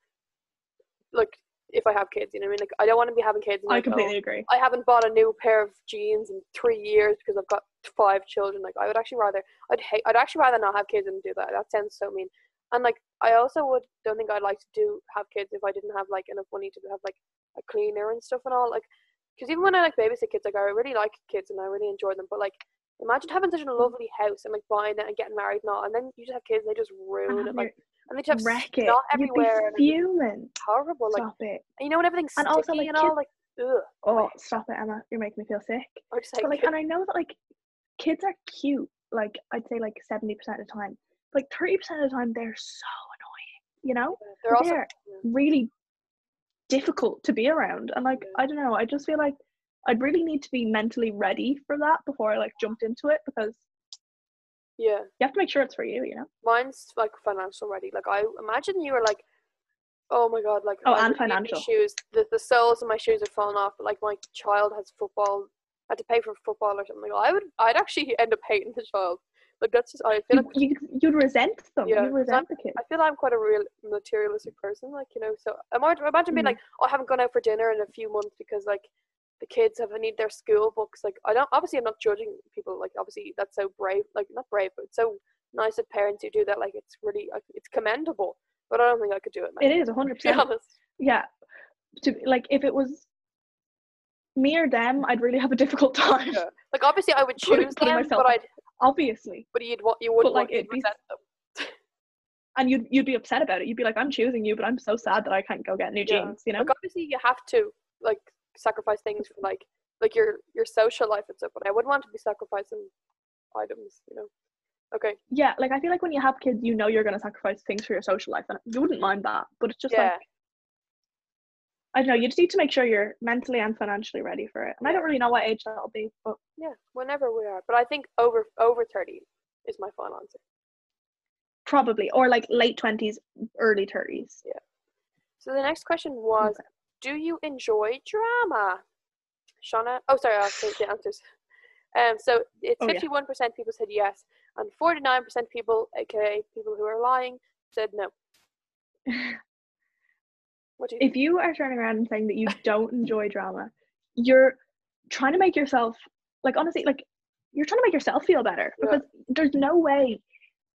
Like if I have kids, you know what I mean. Like I don't want to be having kids. And I like, oh, completely agree. I haven't bought a new pair of jeans in three years because I've got five children. Like I would actually rather, I'd hate, I'd actually rather not have kids than do that. That sounds so mean. And like I also would don't think I'd like to do have kids if I didn't have like enough money to have like a cleaner and stuff and all. Like, because even when I like babysit kids, like I really like kids and I really enjoy them. But like, imagine having such a lovely house and like buying it and getting married and all, and then you just have kids and they just ruin it. Like, and they just have wreck it. You'd everywhere. and be it's fuming. horrible. Like, Stop it. and you know when everything's And sticky also, like, and all, like, ugh. Oh, stop it, Emma. You're making me feel sick. I just hate But like, and I know that like kids are cute. Like I'd say like seventy percent of the time. Like thirty percent of the time, they're so annoying. You know, They're also they're really difficult to be around. And like, I don't know. I just feel like I'd really need to be mentally ready for that before I like jumped into it because yeah. you have to make sure it's for you. You know. Mine's like financial ready. Like I imagine you were like, oh my god, like Oh, I and financial. shoes. The the soles of my shoes are falling off. But like my child has football. I had to pay for football or something. Like, I would, I'd actually [LAUGHS] end up hating the child Like that's just I feel like You, you, you'd resent them. Yeah, you'd resent the kid. I feel I'm quite a real materialistic person, like you know. So imagine, imagine being Mm. like, oh, I haven't gone out for dinner in a few months because like the kids have need their school books. Like I don't obviously I'm not judging people. Like obviously that's so brave, like not brave, but it's so nice of parents who do that. Like it's really like, it's commendable. But I don't think I could do it. It is 100. percent. Yeah. To like, if it was me or them, I'd really have a difficult time. Yeah. Like obviously I would choose putting them, myself but. I'd Obviously, but you'd want you wouldn't like, want be- resent them. [LAUGHS] and you'd you'd be upset about it. You'd be like, I'm choosing you, but I'm so sad that I can't go get new Yeah. jeans. You know? Like obviously you have to like sacrifice things for like like your your social life and stuff, but I wouldn't want to be sacrificing items, you know. Okay. Yeah. Like I feel like when you have kids, you know you're gonna sacrifice things for your social life, and you wouldn't mind that. But it's just yeah. like I don't know. You just need to make sure you're mentally and financially ready for it. And I don't really know what age that'll be, but Yeah. Whenever we are. But I think over over thirty is my final answer. probably or like late twenties, early thirties. Yeah. So the next question was Okay. Do you enjoy drama? Shauna oh sorry, I'll the answers. Um so it's Oh, fifty one percent people said yes and forty nine percent people, aka people who are lying, said no. What do you if you are turning around and saying that you don't enjoy drama, you're trying to make yourself like honestly, like you're trying to make yourself feel better Yeah. because there's no way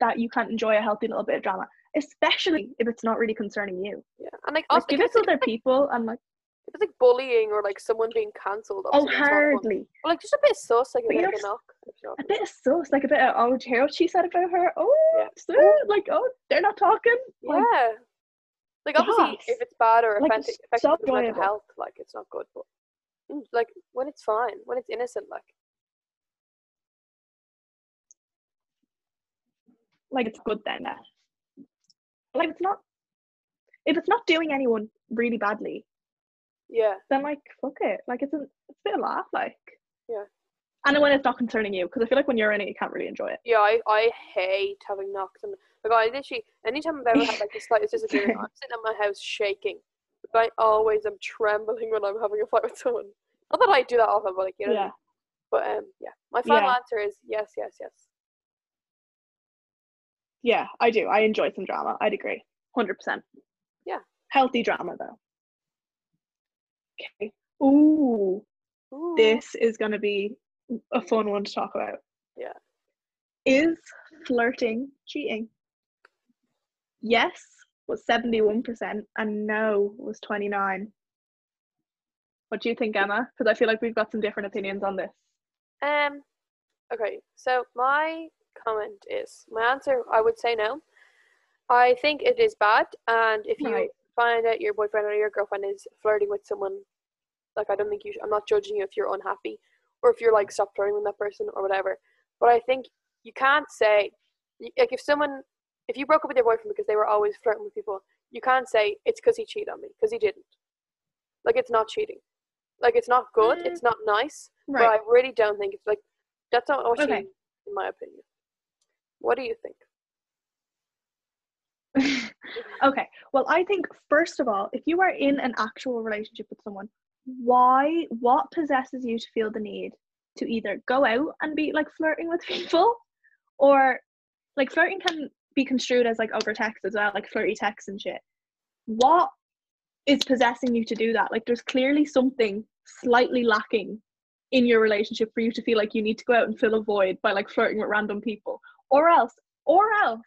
that you can't enjoy a healthy little bit of drama, especially if it's not really concerning you. Yeah. And like Like give it to like, other people and like if it's like bullying or like someone being cancelled. oh obviously it's not fun. hardly But like just a bit of sus, like a bit of a knock. if you know a bit of sus, like a bit of oh, hear what she said about her? Oh, Yeah. sus, like oh, they're not talking. what I mean. Like, yeah. Like obviously, Yes. if it's bad or Like, affecting, so mental health, like it's not good. But mm, like when it's fine, when it's innocent, like like it's good then. Like it's not if it's not doing anyone really badly, yeah, then like fuck it. Like it's a it's a bit of laugh, like Yeah. And then when it's not concerning you, because I feel like when you're in it, you can't really enjoy it. yeah. I, I hate having knocks and like I literally anytime I've ever had like the slightest disagreement, [LAUGHS] I'm sitting at my house shaking. Like I always am trembling when I'm having a fight with someone. Not that I do that often, but like you know. Yeah, But um, yeah. My final Yeah. answer is yes, yes, yes. Yeah, I do. I enjoy some drama. I'd agree, hundred percent. Yeah. healthy drama though. Okay. Ooh, Ooh. this is gonna be a fun one to talk about. Yeah. Is flirting cheating? Yes was 71% and no was 29. What do you think, Emma? Because I feel like we've got some different opinions on this. Um. Okay. So my comment is my answer. I would say no. I think it is bad, and if you Right. find out your boyfriend or your girlfriend is flirting with someone, like I don't think you. Sh- I'm not judging you if you're unhappy or if you're like stop flirting with that person or whatever. But I think you can't say like if someone if you broke up with your boyfriend because they were always flirting with people, you can't say it's because he cheated on me because he didn't. Like it's not cheating. Like it's not good. Mm. It's not nice. But I really don't think it's like that's not what Okay. in my opinion. What do you think? [LAUGHS] okay. Well, I think first of all, if you are in an actual relationship with someone, why what possesses you to feel the need to either go out and be like flirting with [LAUGHS] people or like flirting can be construed as like over text as well, like flirty text and shit. What is possessing you to do that? Like there's clearly something slightly lacking in your relationship for you to feel like you need to go out and fill a void by like flirting with random people. Or else, or else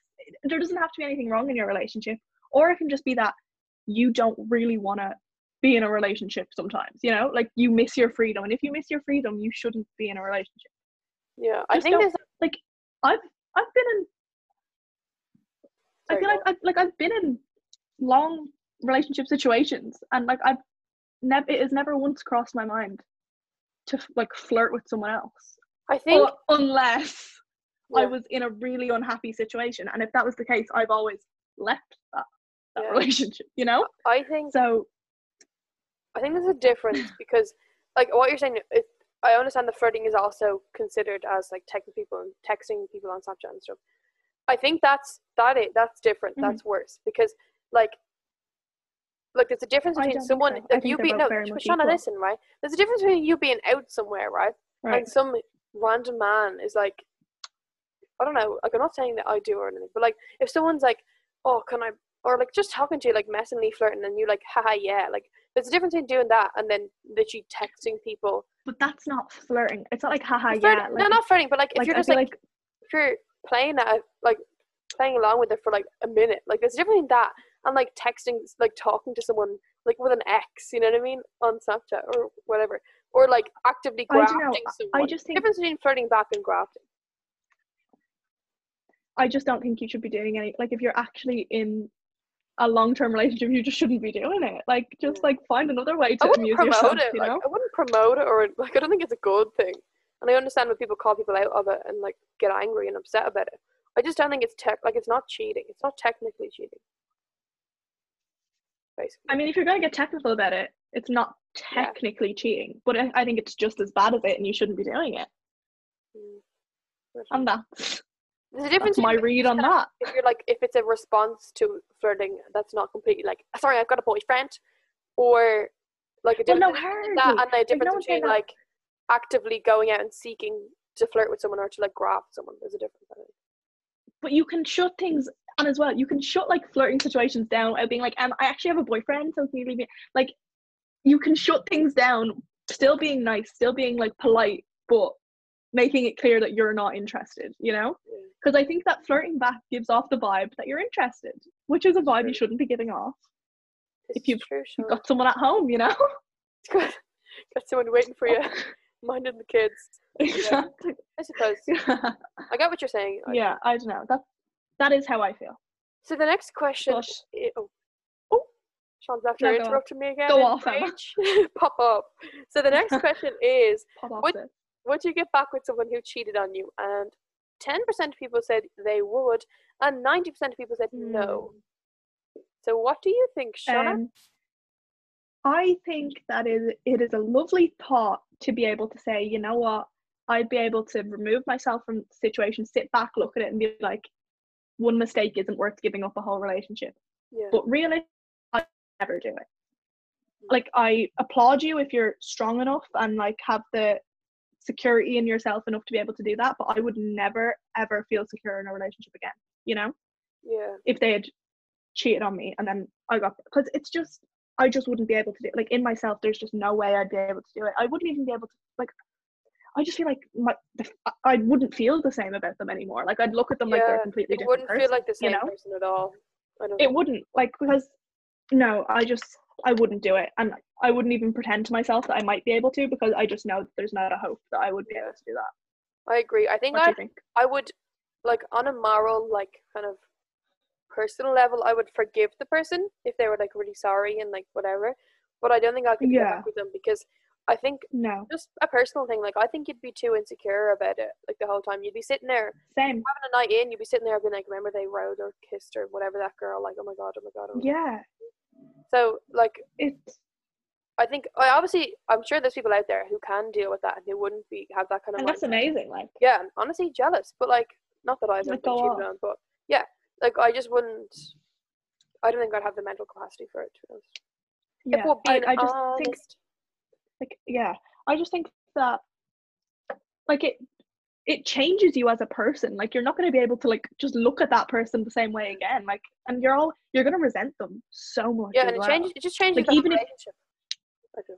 there doesn't have to be anything wrong in your relationship or it can just be that you don't really want to be in a relationship sometimes you know? Like you miss your freedom and if you miss your freedom you shouldn't be in a relationship. Yeah, I think there's like i've i've been in i feel like I've, like i've been in long relationship situations and like i've never it has never once crossed my mind to like flirt with someone else. I think Or unless I was in a really unhappy situation. And if that was the case, I've always left that, that Yeah. relationship, you know? [LAUGHS] I think So I think there's a difference [LAUGHS] because like what you're saying it, I understand that flirting is also considered as like texting people and texting people on Snapchat and stuff. I think that's that it that's different. Mhm. That's worse because like like there's a difference between someone so. Like you being no very much Shauna equal. listen right there's a difference between you being out somewhere right right. and some random man is like I don't know. Like I'm not saying that I do or anything, but like if someone's like, oh, can I, or like just talking to you, like messingly flirting, and you like, haha, yeah, like there's a difference in doing that and then literally texting people. But that's not flirting. It's not like haha yeah. no, not flirting, but like if like, you're just feel like, if you're playing that, like playing along with it for like a minute, like there's a difference in that and like texting, like talking to someone like with an ex, you know what I mean, on Snapchat or whatever, or like actively I grafting don't someone. I just think difference between flirting back and grafting. I just don't think you should be doing any like if you're actually in a long term relationship, you just shouldn't be doing it. Like just like find another way I to wouldn't amuse promote yourself, it. you Like? I wouldn't promote it, or like I don't think it's a good thing. And I understand when people call people out of it and like get angry and upset about it. I just don't think it's tech like it's not cheating. It's not technically cheating. Basically. I mean if you're gonna get technical about it, it's not Yeah. technically cheating. But I, I think it's just as bad as it and you shouldn't be doing it. Mm. And that's a difference that's my read on that. if you're like if it's a response to flirting that's not completely like sorry I've got a boyfriend or like a Well, no, that and the difference no between that- like actively going out and seeking to flirt with someone or to like graft someone. There's a difference. I think. But you can shut things and as well, you can shut like flirting situations down without being like, um, I actually have a boyfriend, so can you leave me like you can shut things down, still being nice, still being like polite, but making it clear that you're not interested, you know? Mm. Because I think that flirting back gives off the vibe that you're interested, which is a vibe you shouldn't be giving off. This If you've- true, sure. got someone at home, you know? [LAUGHS] got, got someone waiting for you, [LAUGHS] minding the kids. exactly. I suppose. Yeah. [LAUGHS] I get what you're saying. I- yeah, I don't know. That that is how I feel. So the next question. But i- oh, oh, Sean's after No, interrupting me again. Go off, Emma. Pop up. So the next question is: pop off What- it. Would you get back with someone who cheated on you? And ten percent of people said they would, and ninety percent of people said no. So what do you think, Shauna? Um, I think that is it is a lovely thought to be able to say, you know what, I'd be able to remove myself from the situation, sit back, look at it, and be like, one mistake isn't worth giving up a whole relationship. yeah. But really, I never do it. Like I applaud you if you're strong enough and like have the security in yourself enough to be able to do that. But I would never ever feel secure in a relationship again. You know, yeah. if they had cheated on me and then I got because it's just I just wouldn't be able to do it. Like in myself, there's just no way I'd be able to do it. I wouldn't even be able to like. I just feel like my I wouldn't feel the same about them anymore. Like I'd look at them like they're Yeah, completely It different wouldn't person. feel like the you same know? person at all. I don't It wouldn't like because no, I just I wouldn't do it, and I wouldn't even pretend to myself that I might be able to because I just know that there's not a hope that I would be able to do that. I agree. I think I think? I would like on a moral like kind of personal level I would forgive the person if they were like really sorry and like whatever. But I don't think I could get Yeah. back with them because I think No, just a personal thing, like I think you'd be too insecure about it like the whole time. You'd be sitting there same. having a night in, you'd be sitting there being like, Remember they rode or kissed or whatever that girl, like, oh my god, oh my god, oh my god. So like it's I think I obviously I'm sure there's people out there who can deal with that and who wouldn't be have that kind of and that's amazing. Like yeah, and honestly jealous, but like not that I've Like, been on, but yeah, like I just wouldn't. I don't think I'd have the mental capacity for it. To be honest. yeah, I, I just think like yeah i just think that like it it changes you as a person like you're not going to be able to like just look at that person the same way again like and you're all you're going to resent them so much yeah, and it well. changes. It just changes Like, the even if-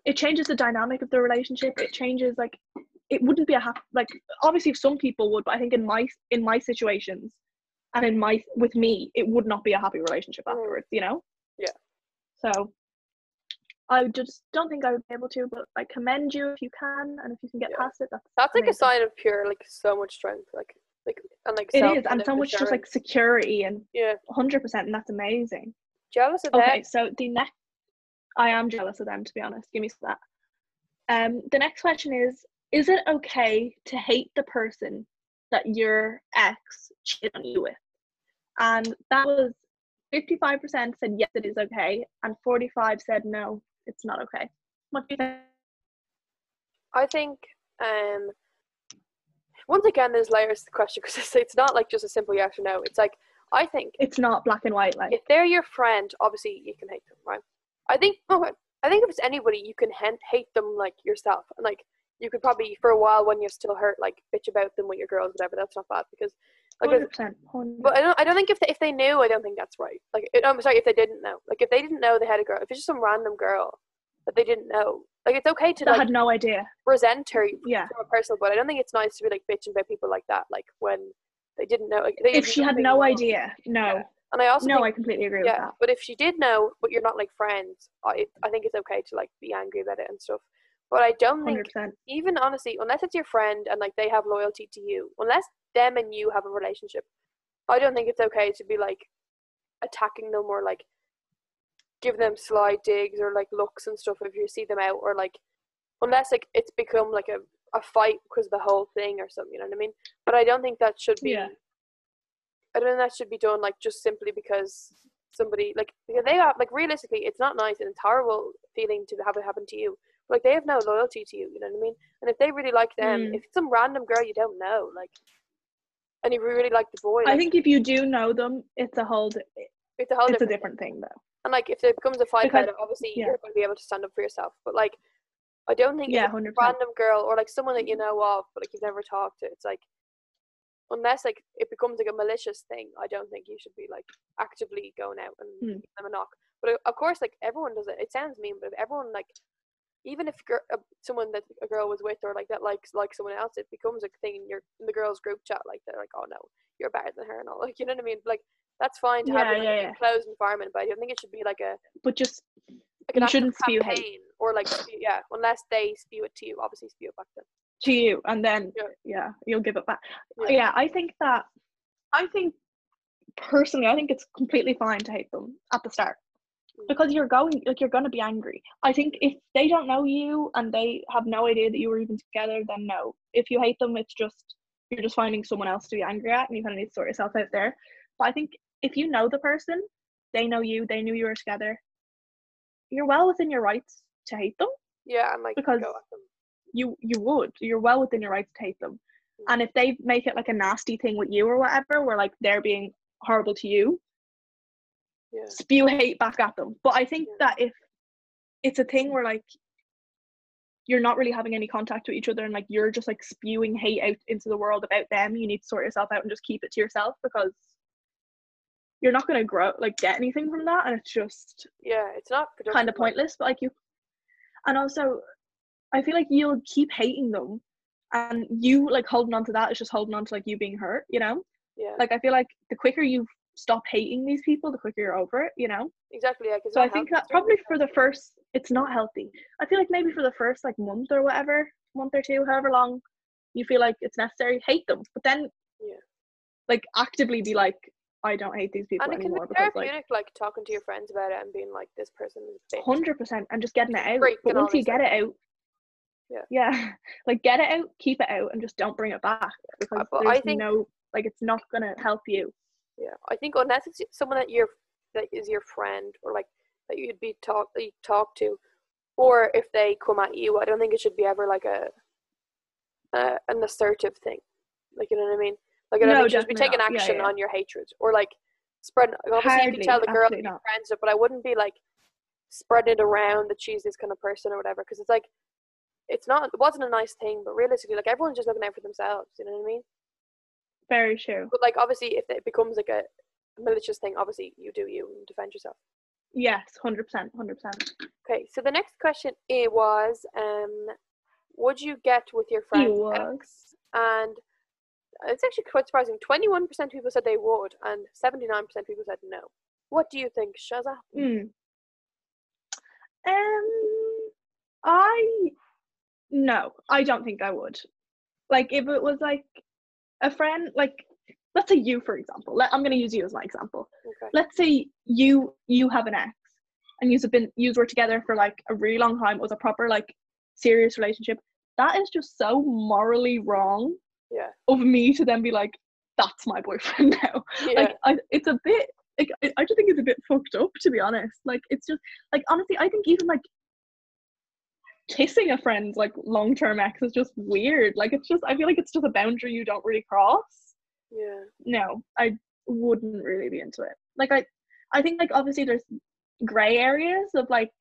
it changes the dynamic of the relationship it changes like it wouldn't be a happy like obviously some people would but i think in my in my situations and in my with me it would not be a happy relationship Mm. afterwards you know Yeah. so i just don't think i would be able to but i commend you if you can and if you can get Yeah. past it that's That's like a sign of pure, like so much strength, like like and like. it self and so much just like security and yeah, 100% and that's amazing jealous of them? okay that. so the next i am jealous of them to be honest give me some of that um the next question is is it okay to hate the person that your ex cheated on you with and that was 55% said yes it is okay and 45 said no it's not okay what do you think I think um. Once again, there's layers to the question because [LAUGHS] it's, it's not like just a simple yes or no. It's like I think it's not black and white like if they're your friend, obviously you can hate them, right? I think okay, [LAUGHS] I think if it's anybody, you can hate them like yourself, and like you could probably for a while when you're still hurt, like bitch about them with your girls, whatever. That's not bad because Like, Hundred if- percent. but I don't. I don't think if they, if they knew, I don't think that's right. Like, it, I'm sorry if they didn't know. Like, if they didn't know they had a girl, if it's just some random girl that they didn't know, like it's okay to I like had no idea. resent her Yeah. from a personal, but I don't think it's nice to be like bitching about people like that. Like when they didn't know. Like, they If she had no idea, no, Yeah. And I also no, think, I completely agree with yeah, that. but if she did know, but you're not like friends, I I think it's okay to like be angry about it and stuff. But I don't think Hundred percent. even honestly, unless it's your friend and like they have loyalty to you, unless them and you have a relationship, I don't think it's okay to be like attacking them or like giving them sly digs or like looks and stuff if you see them out or like unless like it's become like a, a fight because of the whole thing or something, you know what I mean? But I don't think that should be Yeah. I don't think that should be done like just simply because somebody like because they are like realistically it's not nice and it's horrible feeling to have it happen to you. Like they have no loyalty to you, you know what I mean? And if they really like them, Mm. if it's some random girl you don't know, like and you really like the boy, I think if you do know them, it's a whole. di- it's a whole It's a different, different thing, though. and like if there becomes a fight about Because- it, obviously yeah. you're going to be able to stand up for yourself. But like I don't think Yeah, it's a hundred percent. random girl or like someone that you know of but like you've never talked to, it's like unless like it becomes like a malicious thing, I don't think you should be like actively going out and giving them a knock. But of course, like everyone does it. It sounds mean, but if everyone like, even if gir- uh, someone that a girl was with or like that likes like someone else, it becomes a thing in your in the girls' group chat. Like they're like, oh no, you're better than her and all. [LAUGHS] Like you know what I mean? Like that's fine to have Yeah, like, yeah, a closed environment, but I don't think it should be like a But just like You shouldn't spew hate. or like spew, yeah, unless they spew it to you. Obviously, spew it back to to you, and then Yeah. yeah, you'll give it back. Yeah. Yeah. I think that. I think personally, I think it's completely fine to hate them at the start. Because you're going like you're going to be angry. I think if they don't know you and they have no idea that you were even together, then no. If you hate them, it's just you're just finding someone else to be angry at, and you kind of need to sort yourself out there. But I think if you know the person, they know you, they knew you were together. You're well within your rights to hate them. Yeah, and like Because- go at them. You you would. You're well within your rights to hate them. Mm. And if they make it like a nasty thing with you or whatever, where like they're being horrible to you, Yeah. spew hate back at them. But I think Yeah. that if it's a thing where like you're not really having any contact with each other and like you're just like spewing hate out into the world about them, you need to sort yourself out and just keep it to yourself because you're not gonna grow like get anything from that and it's just Yeah, it's not kind of pointless. But like you and also I feel like you'll keep hating them and you like holding on to that is just holding on to like you being hurt, you know? Yeah, Like I feel like the quicker you stop hating these people, the quicker you're over it, you know? exactly. Yeah, So I think that probably it's for the first, it's not healthy. I feel like maybe for the first like month or whatever, month or two, however long you feel like it's necessary, hate them. But then, Yeah. like actively be like, I don't hate these people and it can anymore be because like therapeutic, like, talking to your friends about it and being like, "This person is hundred percent and just getting it out. But once you get it out, Yeah. yeah, [LAUGHS] like get it out, keep it out, and just don't bring it back uh, because but I there's think- no like it's not gonna help you. Yeah, I think unless it's someone that you're that is your friend or like that you'd be talk that you talk to, or if they come at you, I don't think it should be ever like a, a an assertive thing. Like you know what I mean? Like I don't No, think you should be taking not. Action yeah. on your hatred or like spread. Obviously, you Hardly, can tell the girl that you're friends with, but I wouldn't be like spreading it around that she's this kind of person or whatever because it's like it's not it wasn't a nice thing, but realistically, like everyone's just looking out for themselves. You know what I mean? Very true. But like obviously, if it becomes like a malicious thing, obviously you do you and defend yourself. Yes, hundred percent, hundred percent. Okay, so the next question it was, um, would you get with your friend's ex? And it's actually quite surprising. Twenty-one percent people said they would, and seventy-nine percent people said no. What do you think, Shaza? Mm. Um, I no, I don't think I would. Like if it was like a friend, like let's say you for example. Let, I'm going to use you as my example. Okay. Let's say you you have an ex, and you've been you were together for like a really long time. It was a proper like serious relationship. That is just so morally wrong Yeah. of me to then be like, that's my boyfriend [LAUGHS] now Yeah. like I, it's a bit like I, I just think it's a bit fucked up to be honest like it's just like honestly i think even like kissing a friend like long-term ex is just weird like it's just i feel like it's just a boundary you don't really cross yeah. no i wouldn't really be into it like i i think like obviously there's gray areas of like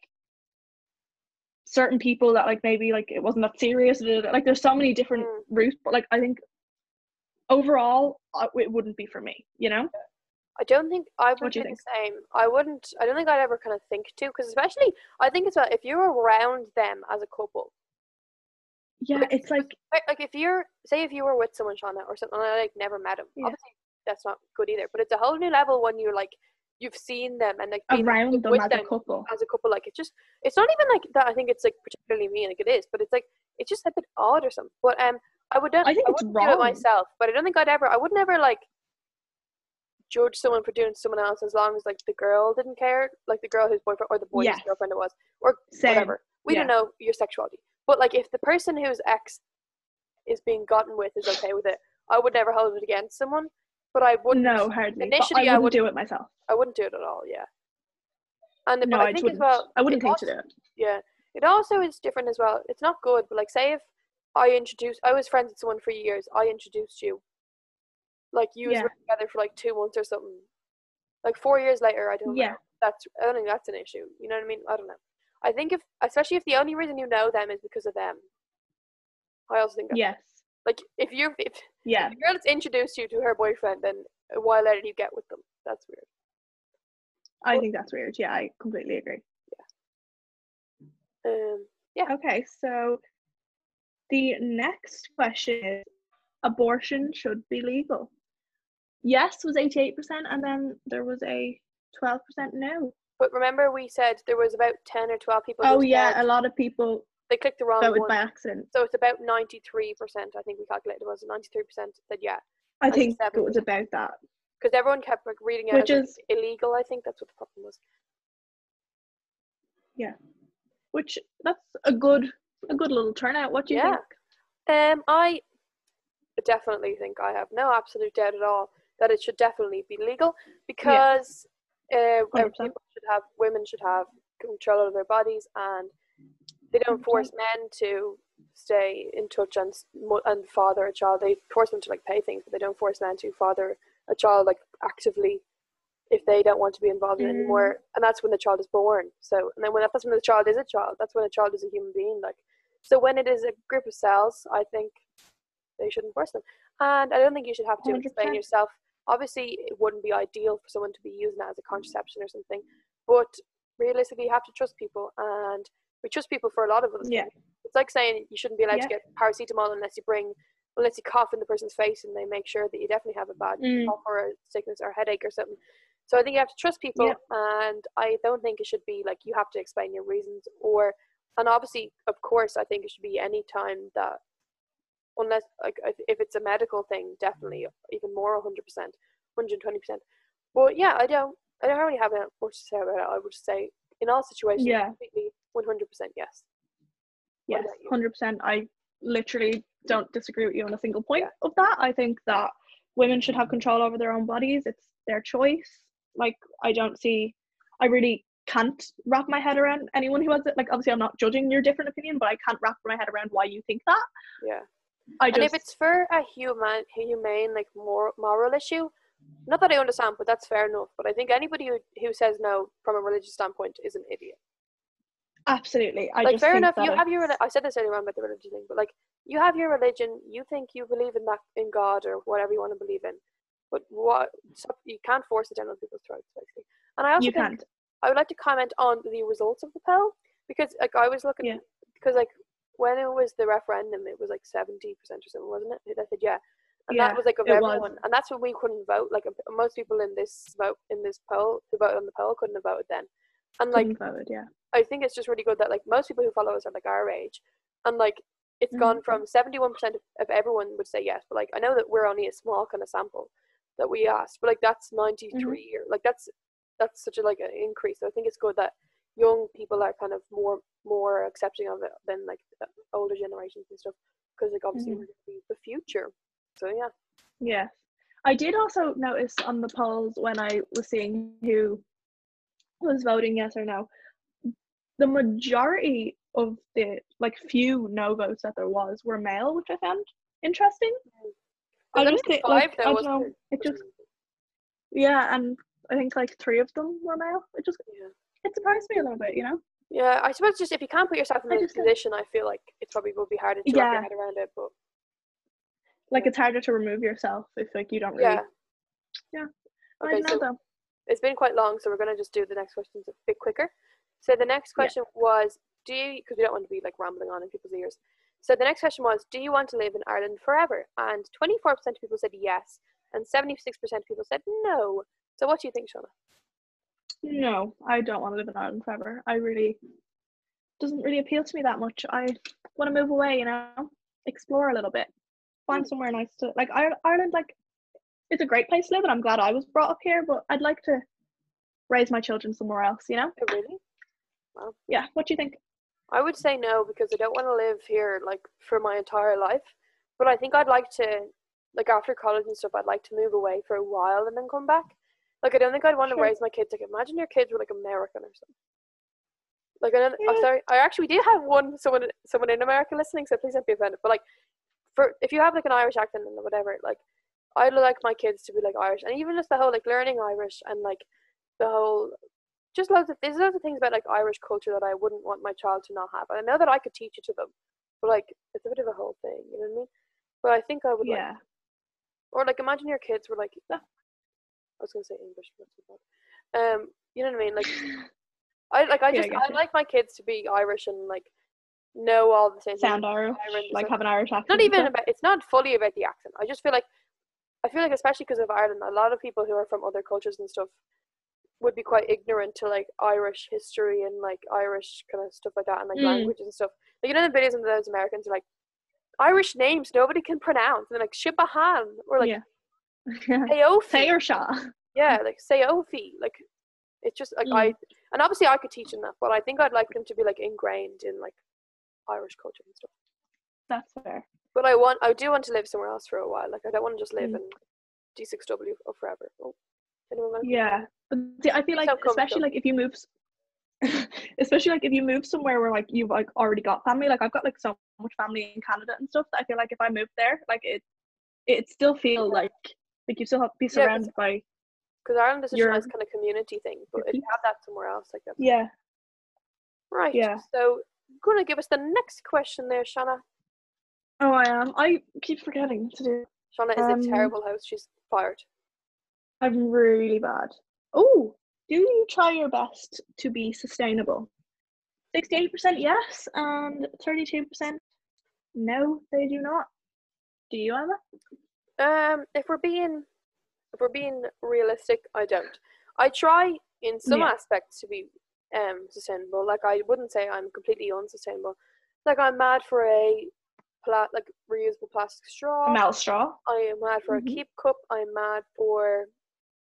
certain people that like maybe like it wasn't that serious like there's so many different Mm. routes but like i think overall, uh, it wouldn't be for me. You know. I don't think I would do do the same. I wouldn't. I don't think I'd ever kind of think to, because especially I think as well if you're around them as a couple, Yeah, Like, it's like like, like if you're say if you were with someone, Shauna, or something, and I like never met him. Yeah. Obviously, that's not good either. But it's a whole new level when you're like you've seen them and like been around them with as them a couple. as a couple. Like it's just it's not even like that. I think it's like particularly me, like it is, but it's like it's just a bit odd or something. But um, I would. I think it's wouldn't do it myself, but I don't think I'd ever. I would never like judge someone for doing someone else as long as like the girl didn't care, like the girl whose boyfriend or the boy's Yes. girlfriend it was, or Same. whatever. We don't know your sexuality, but like if the person whose ex is being gotten with is okay with it, I would never hold it against someone. But I wouldn't. No, hardly. Initially, I I wouldn't would- do it myself. I wouldn't do it at all. Yeah. And No, but I I think as wouldn't. well. I wouldn't think to do it. Yeah, it also is different as well. It's not good, but like say if I introduced, I was friends with someone for years. I introduced you. Like you was Yeah. together for like two months or something. Like four years later, I don't Yeah. know. That's I don't think that's an issue. You know what I mean? I don't know. I think if, especially if the only reason you know them is because of them. I also think that. Yes. Like if you're if, Yeah. if a girl has introduced you to her boyfriend, then why let you get with them? That's weird. I Well- think that's weird. Yeah, I completely agree. Yeah. Um. Yeah. Okay, so the next question is abortion should be legal. Yes was 88%, and then there was a 12% no. But remember, we said there was about ten or twelve people. Oh, yeah, a lot of people they clicked the wrong voted one. by accident. So it's about ninety three percent. I think we calculated it was ninety three percent said yeah, I think it 7%. was about that. because everyone kept like reading it Which is- illegal. I think that's what the problem was. Yeah. Which that's a good a good little turnout. What do you Yeah. think? Um, I definitely think I have no absolute doubt at all that it should definitely be legal because uh, uh, people should have women should have control of their bodies and they don't force men to stay in touch and and father a child. They force them to like pay things, but they don't force men to father a child like actively if they don't want to be involved in Mm. anymore. And that's when the child is born. So and then when that's when the child is a child. That's when a child is a human being. Like so when it is a group of cells, I think they shouldn't force them. And I don't think you should have to explain 100%. yourself. Obviously, it wouldn't be ideal for someone to be using it as a contraception or something, but realistically, you have to trust people, and we trust people for a lot of other Yeah. things. It's like saying you shouldn't be allowed Yeah. to get paracetamol unless you bring, unless you cough in the person's face and they make sure that you definitely have a bad Mm. cough or a sickness or headache or something. So I think you have to trust people, Yeah. and I don't think it should be like you have to explain your reasons or, and obviously, of course, I think it should be any time that, unless like if it's a medical thing, definitely even more, hundred percent, hundred twenty percent. But yeah, I don't, I don't really have much to say about it. I would say in all situations, Yeah. completely, one hundred percent, yes. Yes, hundred percent. I literally don't disagree with you on a single point Yeah. of that. I think that women should have control over their own bodies. It's their choice. Like I don't see. I really can't wrap my head around anyone who has it. Like obviously, I'm not judging your different opinion, but I can't wrap my head around why you think that. Yeah. I and if it's for a human, humane, like more moral issue, not that I understand, but that's fair enough. But I think anybody who, who says no from a religious standpoint is an idiot. absolutely. I like just fair enough, you have your. I said this earlier on about the religion thing, but like you have your religion, you think you believe in that in God or whatever you want to believe in, but what stop, you can't force it down on people's throats, basically. And I also you think can't. I would like to comment on the results of the poll because like I was looking Yeah. because like when it was the referendum it was like seventy percent or something wasn't it? I said yeah, and Yeah, that was like of it was. everyone, and that's when we couldn't vote. Like most people in this vote in this poll who voted on the poll couldn't have voted then, and like Couldn't yeah. I think it's just really good that like most people who follow us are like our age, and like it's gone Mhm. from seventy one percent of everyone would say yes, but like I know that we're only a small kind of sample that we asked, but like that's ninety three or like that's that's such a like an increase. So I think it's good that young people are kind of more more accepting of it than like older generations and stuff because like obviously Mhm. we're gonna be the future. So yeah, Yes. I did also notice on the polls when I was seeing who was voting yes or no, the majority of the like few no votes that there was were male, which I found interesting. I There's just think five like I don't know, it just yeah, and I think like three of them were male. It just yeah. It surprised me a little bit, you know. Yeah, I suppose just if you can't put yourself in this position, I feel like it probably would be harder to wrap your head around it. But like Yeah. it's harder to remove yourself if like you don't really. Yeah. Yeah. Okay, know so though. it's been quite long, so we're gonna just do the next questions a bit quicker. So the next Yeah. question was, do you? Because we don't want to be like rambling on in people's ears. So the next question was, do you want to live in Ireland forever? And 24% of people said yes, and 76% of people said no. So what do you think, Shauna? No, I don't want to live in Ireland forever. I really doesn't really appeal to me that much. I want to move away, you know, explore a little bit, find Mm. somewhere nice to like. Ireland, like, it's a great place to live, and I'm glad I was brought up here. But I'd like to raise my children somewhere else, you know. Oh, really? Yeah. What do you think? I would say no because I don't want to live here like for my entire life. But I think I'd like to, like after college and stuff, I'd like to move away for a while and then come back. Like I don't think I'd want to raise my kids. Like imagine your kids were like American or something. Like I don't, I'm sorry, I actually did have one someone someone in America listening, so please don't be offended. But like, for if you have like an Irish accent and whatever, like I'd like my kids to be like Irish, and even just the whole like learning Irish and like the whole just loads of there's loads of things about like Irish culture that I wouldn't want my child to not have. And I know that I could teach it to them, but like it's a bit of a whole thing, you know what I mean? But I think I would like, Yeah. or like imagine your kids were like, I was gonna say English, but that's too bad. Um, you know what I mean? Like [LAUGHS] I like I Yeah, I just get I like my kids to be Irish and like know all the same Sound things. Irish, Ireland like have an Irish accent. Not even about it's not fully about the accent. I just feel like I feel like especially because of Ireland, a lot of people who are from other cultures and stuff would be quite ignorant to like Irish history and like Irish kind of stuff like that and like Mm. languages and stuff. Like you know the videos of those Americans are like Irish names nobody can pronounce. And they're like Shibahan or like yeah. [LAUGHS] Aofi. Sayershah. Yeah, like Sayofi. Like it's just like Mm. I and obviously I could teach them that, but I think I'd like them to be like ingrained in like Irish culture and stuff. That's fair. But I want, I do want to live somewhere else for a while. Like I don't want to just live Mm. in D6W or forever. Oh, Yeah, but see, I feel like So especially like if you move, [LAUGHS] especially like if you move somewhere where like you've like already got family. Like I've got like so much family in Canada and stuff that I feel like if I moved there, like it, it still feel like like you still have to be surrounded by Because Ireland is such a nice kind of community thing. But if you have that somewhere else, like that's yeah. right. yeah. So, gonna give us the next question there, Shanna. Oh, I am. I keep forgetting to do. Shanna is Um, a terrible host. She's fired. I'm really bad. Oh, do you try your best to be sustainable? 68% yes, and 32% no, they do not. Do you, Emma? Um, if we're being, if we're being realistic, I don't. I try in some Yeah. aspects to be um sustainable. Like I wouldn't say I'm completely unsustainable. Like I'm mad for a pla- like reusable plastic straw. A melt straw. I am mad for Mhm. a keep cup. I'm mad for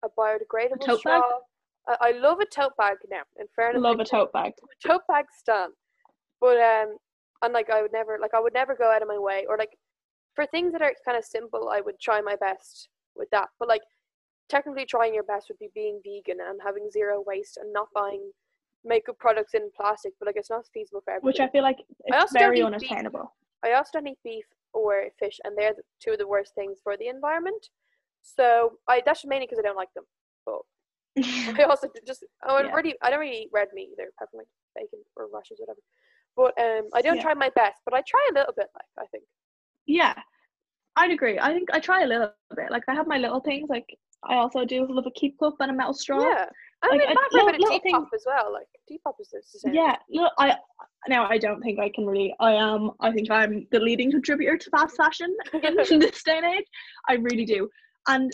a biodegradable tote bag? straw. I, I love a tote bag now. In fairness, Love I a tote bag. tote bag stand. But um, and like I would never like I would never go out of my way or like for things that are kind of simple. I would try my best with that. But like technically, trying your best would be being vegan and having zero waste and not buying makeup products in plastic. But like it's not feasible for everybody. Which I feel like it's very beef. unattainable. I also don't eat beef or fish, and they're the, two of the worst things for the environment. So I that's mainly because I don't like them. But I [LAUGHS] also just I Yeah. really I don't really eat red meat either, apart from like bacon or rushes, whatever. But um, I don't Yeah. try my best, but I try a little bit. Like I think. Yeah, I'd agree. I think I try a little bit. Like I have my little things. Like I also do love a keep cup and a metal straw. Yeah, I Like, mean, I- a little- bit of as well. Like Depop is the same. Yeah, look, I now I don't think I can really. I am. I think I'm the leading contributor to fast fashion in [LAUGHS] this day and age. I really do, and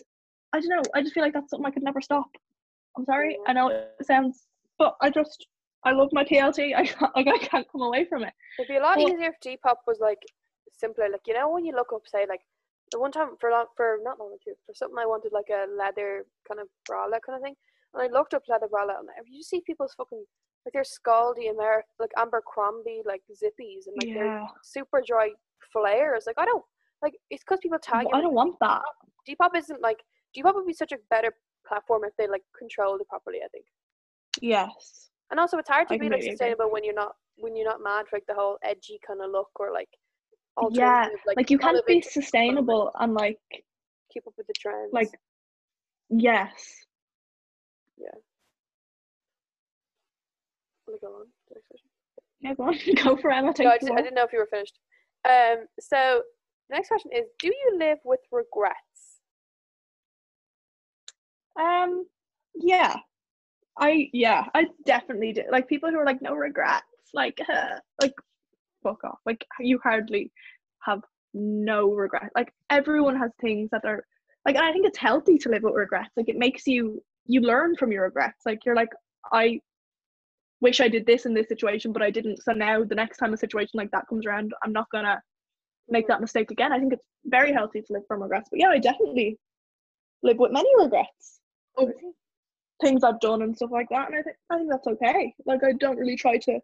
I don't know. I just feel like that's something I could never stop. I'm sorry. I know it sounds, but I just I love my PLT. [LAUGHS] I can't, like I can't come away from it. It'd be a lot Well- easier if Depop was like simpler. Like you know when you look up, say like the one time for long for not long ago for something I wanted like a leather kind of bralette kind of thing, and I looked up leather bralette and you just see people's fucking like their Scaldi Ameri like Abercrombie like zippies and like their super dry flares. Like I don't like it's because people tag. But I don't want that. Depop isn't like Depop would be such a better platform if they like controlled it properly. I think. Yes. And also, it's hard to I be like completely agree. sustainable when you're not when you're not mad for like the whole edgy kind of look or like Yeah, alternative, Like you can't be sustainable and like keep up with the trends. like yes. Wanna go on next question? Yeah, go on. [LAUGHS] Go for Emma. Take No, I, just, I didn't know if you were finished. Um, so the next question is: Do you live with regrets? Um, yeah, I yeah, I definitely do. Like people who are like no regrets, like uh, [LAUGHS] like fuck off. Like you hardly have no regret. Like everyone has things that are like, and I think it's healthy to live with regrets. Like it makes you you learn from your regrets. Like you're like I wish I did this in this situation, but I didn't. So now the next time a situation like that comes around, I'm not gonna make that mistake again. I think it's very healthy to live from regrets. But yeah, I definitely live with many regrets of things I've done and stuff like that. And I think I think that's okay. Like I don't really try to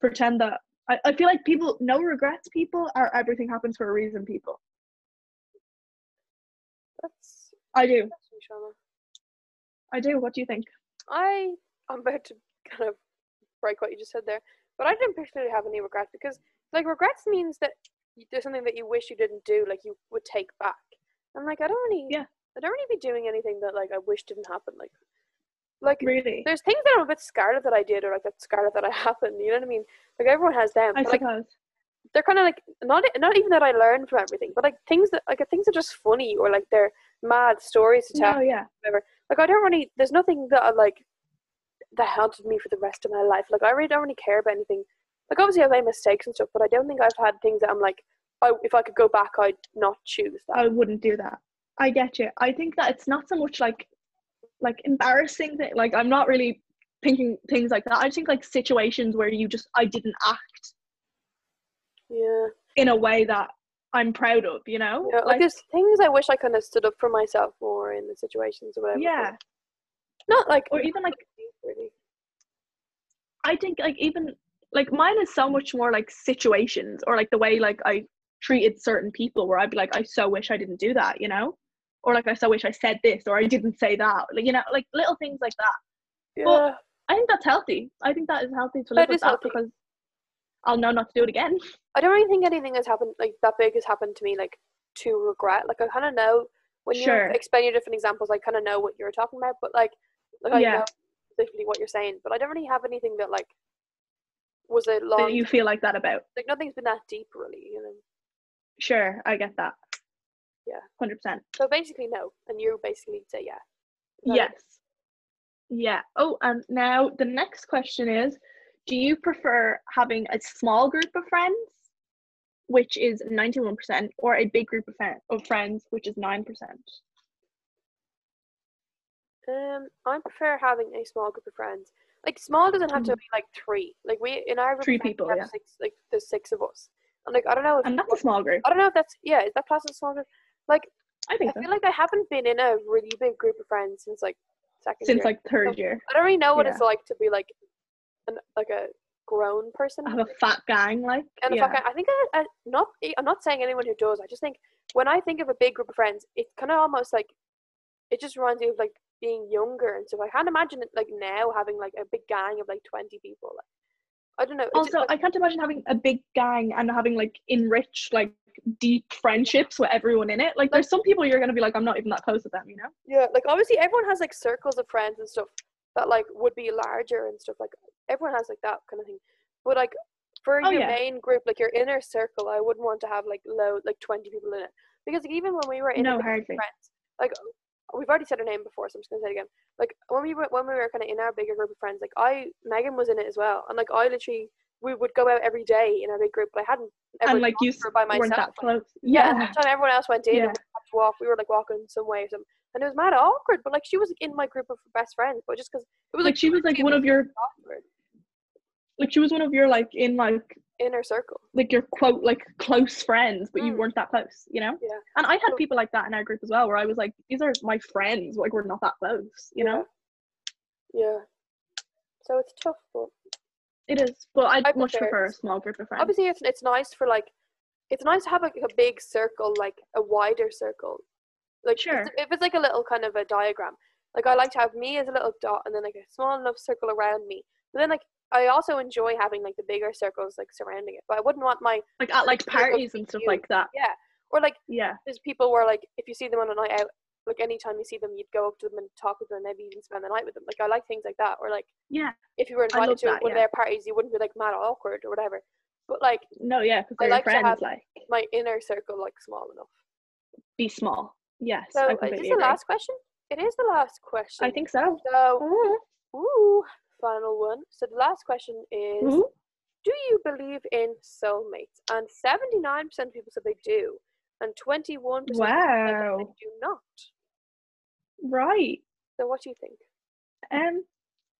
pretend that I, I feel like people no regrets people are everything happens for a reason people. That's I do. that's. I do. What do you think? I I'm about to kind of break what you just said there, but I didn't particularly have any regrets because like regrets means that there's something that you wish you didn't do, like you would take back. I'm like I don't really, Yeah. I don't really be doing anything that like I wish didn't happen. Like, like Really? there's things that I'm a bit scared of that I did or like that scared of that I [LAUGHS] happened. You know what I mean? Like everyone has them, I but like they're kind of like not not even that I learned from everything, but like things that like things are just funny or like they're mad stories to tell. No, yeah. Whatever. Like I don't really. There's nothing that I like that haunted me for the rest of my life. Like I really don't really care about anything. Like obviously I've made mistakes and stuff, but I don't think I've had things that I'm like, I, if I could go back, I'd not choose that. I wouldn't do that. I get you. I think that it's not so much like like embarrassing that like I'm not really thinking things like that. I think like situations where you just I didn't act yeah. in a way that I'm proud of, you know? Yeah. Like, there's things I wish I kind of stood up for myself more in the situations or whatever. yeah. Not like Or even like really. I think like even like mine is so much more like situations or like the way like I treated certain people where I'd be like, I so wish I didn't do that, you know? Or like I so wish I said this or I didn't say that. Like you know, like little things like that. Yeah. Well, I think that's healthy. I think that is healthy to live That with that healthy. because I'll know not to do it again. I don't really think anything has happened like that big has happened to me like to regret. Like I kind of know when you Sure. explain your different examples, I kind of know what you're talking about. But like, like I Yeah. know specifically what you're saying, but I don't really have anything that like was a long That you feel like that about. like nothing's been that deep really, you know. Sure, I get that. Yeah. Hundred percent. So basically no, and you basically say yeah. No. Yes. Yeah. Oh, and now the next question is Do you prefer having a small group of friends, which is 91%, or a big group of, of friends, which is 9%? Um, I prefer having a small group of friends. Like small doesn't have to be like three. Like we in our Mm. Three people, have yeah. Six, like there's six of us, and like I don't know if And that's a small group. I don't know if that's yeah. Is that class as small group? Like I I think so. feel like I haven't been in a really big group of friends since like second Since year. like third So, year. I don't really know what yeah. it's like to be like an like a grown person. I have a fat gang, like. And yeah. I, can, I think I, I not I'm not saying anyone who does. I just think when I think of a big group of friends, it's kind of almost like it just reminds me of like being younger and stuff. I can't imagine it like now having like a big gang of like twenty people. Like I don't know. It's just, also, like, I can't imagine having a big gang and having like enriched, like deep friendships with everyone in it. Like, there's some people you're gonna be like, I'm not even that close with them, you know? yeah, like obviously everyone has like circles of friends and stuff that like would be larger and stuff. Like everyone has like that kind of thing. But like for Oh, your yeah. main group, like your inner circle, I wouldn't want to have like low like twenty people in it because like, even when we were in No, friends, like we've already said her name before, so I'm just gonna say it again. Like when we were when we were kind of in our bigger group of friends, like I Megan was in it as well, and like I literally we would go out every day in a big group, but I hadn't ever And like you by weren't myself. that close. Yeah, Yeah. time everyone else went in Yeah. and we had to walk, we were like walking some way or something, and it was mad awkward. But like she was like, in my group of best friends, but just because it was Like like, she was like one of your awkward like she was one of your like in like inner circle. like your quote like close friends, but you Mm. weren't that close, you know? Yeah. And I had people like that in our group as well, where I was like, these are my friends, like we're not that close, you know? Yeah. So it's tough, but It is, but I'd I much prefer prefer a small group of friends. obviously it's it's nice for like it's nice to have like a big circle, like a wider circle. Like if Sure. it's- if it's like a little kind of a diagram. Like I like to have me as a little dot and then like a small enough circle around me. But then like I also enjoy having like the bigger circles like surrounding it. But I wouldn't want my like at like parties and stuff huge. like that. yeah. Or like Yeah. there's people where like if you see them on a night out, like anytime you see them you'd go up to them and talk with them and maybe even spend the night with them. Like I like things like that. Or like Yeah. if you were invited to that, one of their parties you wouldn't be like mad or awkward or whatever. But like No, yeah, because they're like to friends, have- like. my inner circle like small enough. be small. Yes, So I is this the last question? It is the last question. I think so. so. Ooh. Ooh, final one. So the last question is: Ooh. Do you believe in soulmates? And seventy-nine percent of people said they do, and twenty-one percent said that Wow. do not. Right. So what do you think? Um.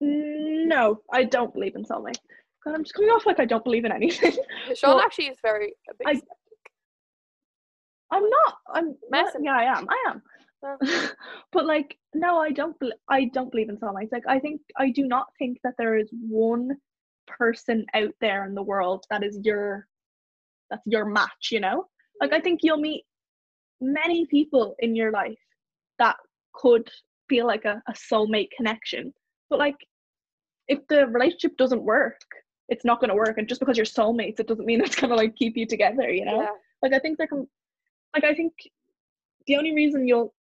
No, I don't believe in soulmate. God, I'm just coming off like I don't believe in anything. [LAUGHS] Sean Well, actually is very a big I- skeptic. I'm not. I'm not, Messing. yeah, I am. I am. [LAUGHS] But like, no, I don't. bel I don't believe in soulmates. Like, I think I do not think that there is one person out there in the world that is your that's your match. You know, like I think you'll meet many people in your life that could feel like a, a soulmate connection. But like, if the relationship doesn't work, it's not going to work. And just because you're soulmates, it doesn't mean [LAUGHS] it's going to like keep you together. You know. Yeah. Like I think there can like I think the only reason you'll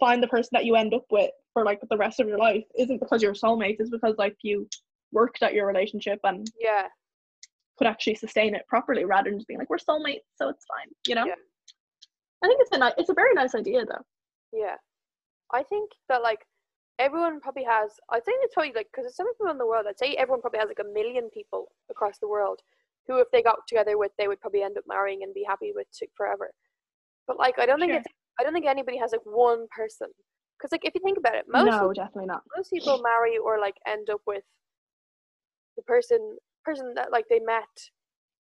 find the person that you end up with for like the rest of your life isn't because you're soulmates, is because like you worked at your relationship and Yeah. Could actually sustain it properly rather than just being like we're soulmates, so it's fine, you know? Yeah. I think it's a ni- it's a very nice idea though. Yeah. I think that like everyone probably has I think it's probably like because there's so many people in the world, I'd say everyone probably has like a million people across the world who if they got together with they would probably end up marrying and be happy with forever. But like I don't think Sure. it's I don't think anybody has like one person. Because like if you think about it, most no, people, definitely not. most people marry or like end up with the person person that like they met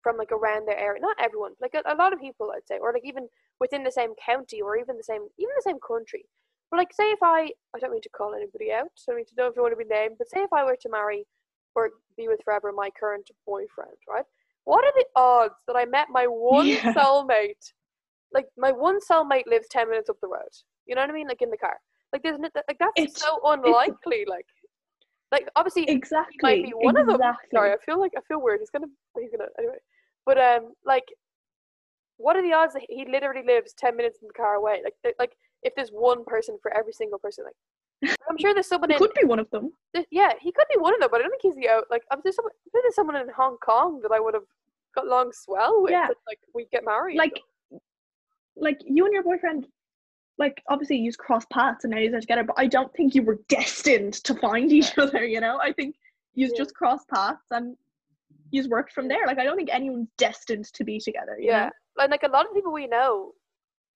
from like around their area. Not everyone, like a, a lot of people I'd say, or like even within the same county or even the same even the same country. But like say if I I don't mean to call anybody out, so I mean to know if you want to be named, but say if I were to marry or be with forever my current boyfriend, right? What are the odds that I met my one Yeah. [LAUGHS] soulmate? Like my one soulmate lives ten minutes up the road. You know what I mean? Like in the car. Like there's no, like that's It's- so unlikely. Like like obviously Exactly. he might be one of them. exactly. Sorry, I feel like I feel weird. He's gonna he's gonna anyway. But um, like, what are the odds that he literally lives ten minutes in the car away? Like, th- like if there's one person for every single person, like [LAUGHS] I'm sure there's someone in. could be one of them. th- yeah, he could be one of them, but I don't think he's the out. Like, I'm there's someone. I'm sure there's someone in Hong Kong that I would have got long swell with. Yeah. that, like we get married. Like like you and your boyfriend like obviously you cross paths and now you're together, but I don't think you were destined to find each other, you know? I think you Yeah. just crossed paths and you've worked from there. Like I don't think anyone's destined to be together, yeah, know? and like a lot of people we know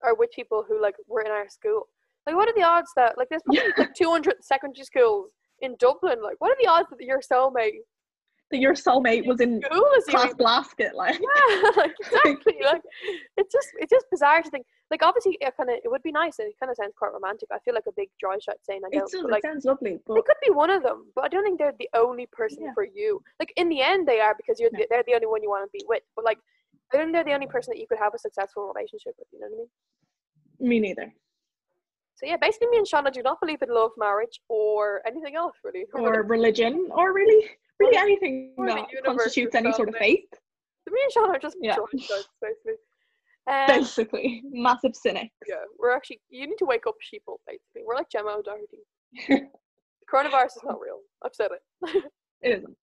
are with people who like were in our school. Like, what are the odds that like there's probably like [LAUGHS] 200 secondary schools in Dublin? Like, what are the odds that your soulmate That your soulmate was in school class basket, like Yeah, [LAUGHS] [LAUGHS] like exactly. like it's just it's just bizarre to think. Like obviously, it kind of it would be nice. and It kind of sounds quite romantic. I feel like a big dry shot saying I it, But it like sounds lovely, but they could be one of them, but I don't think they're the only person Yeah. for you. Like in the end, they are because you're No. the, they're the only one you want to be with. But like, I don't think they're the only person that you could have a successful relationship with. You know what I mean? me neither. So yeah, basically, me and Shauna do not believe in love, marriage, or anything else really. [LAUGHS] Or religion, or really really anything or that constitutes any sort of faith. So me and Shauna are just Yeah. dry shots, basically. [LAUGHS] Um, Basically. Massive cynic. Yeah, we're actually. You need to wake up, sheeple. Basically, we're like Gemma O'Doherty. [LAUGHS] Coronavirus is not real. I've said it. [LAUGHS] It isn't.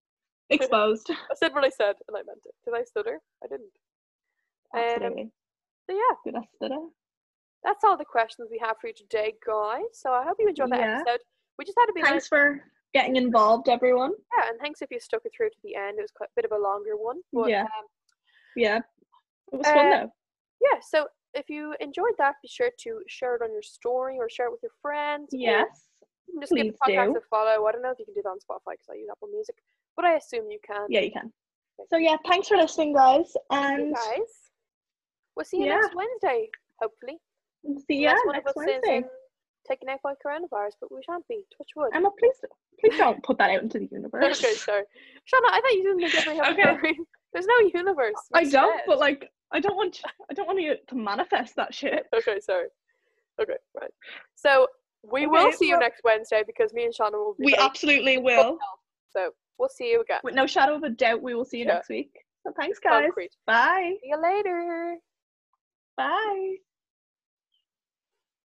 Exposed. I said what I said, and I meant it. Did I stutter? I didn't. Um, Absolutely. so yeah, Good as stutter. that's all the questions we have for you today, guys. So I hope you enjoyed that Yeah. episode. We just had to be Thanks nice, for getting involved, everyone. yeah, and thanks if you stuck it through to the end. It was quite a bit of a longer one, but Yeah. um, Yeah. It was fun Uh, though. Yeah. So if you enjoyed that, be sure to share it on your story or share it with your friends. Yes. you just give the podcast do. a follow. I don't know if you can do that on Spotify because I use Apple Music, but I assume you can. Yeah, you can. So yeah, thanks for listening, guys, you and guys. We'll see you Yeah. next Wednesday, hopefully. see one next Wednesday. um, taken out by coronavirus, but we shan't be. Touch wood. Emma, please, please don't put that out into the [LAUGHS] universe. okay, sorry. Shauna, I thought you didn't think have [LAUGHS] Okay. There's no universe. I don't, but like, I don't want, I don't want you to manifest that shit. Okay, sorry. Okay, right. So we will Okay, see you next Wednesday because me and Shauna will be We absolutely will. So we'll see you again. With no shadow of a doubt, we will see you Yeah. next week. So thanks, guys. Concrete. Bye. See you later. Bye.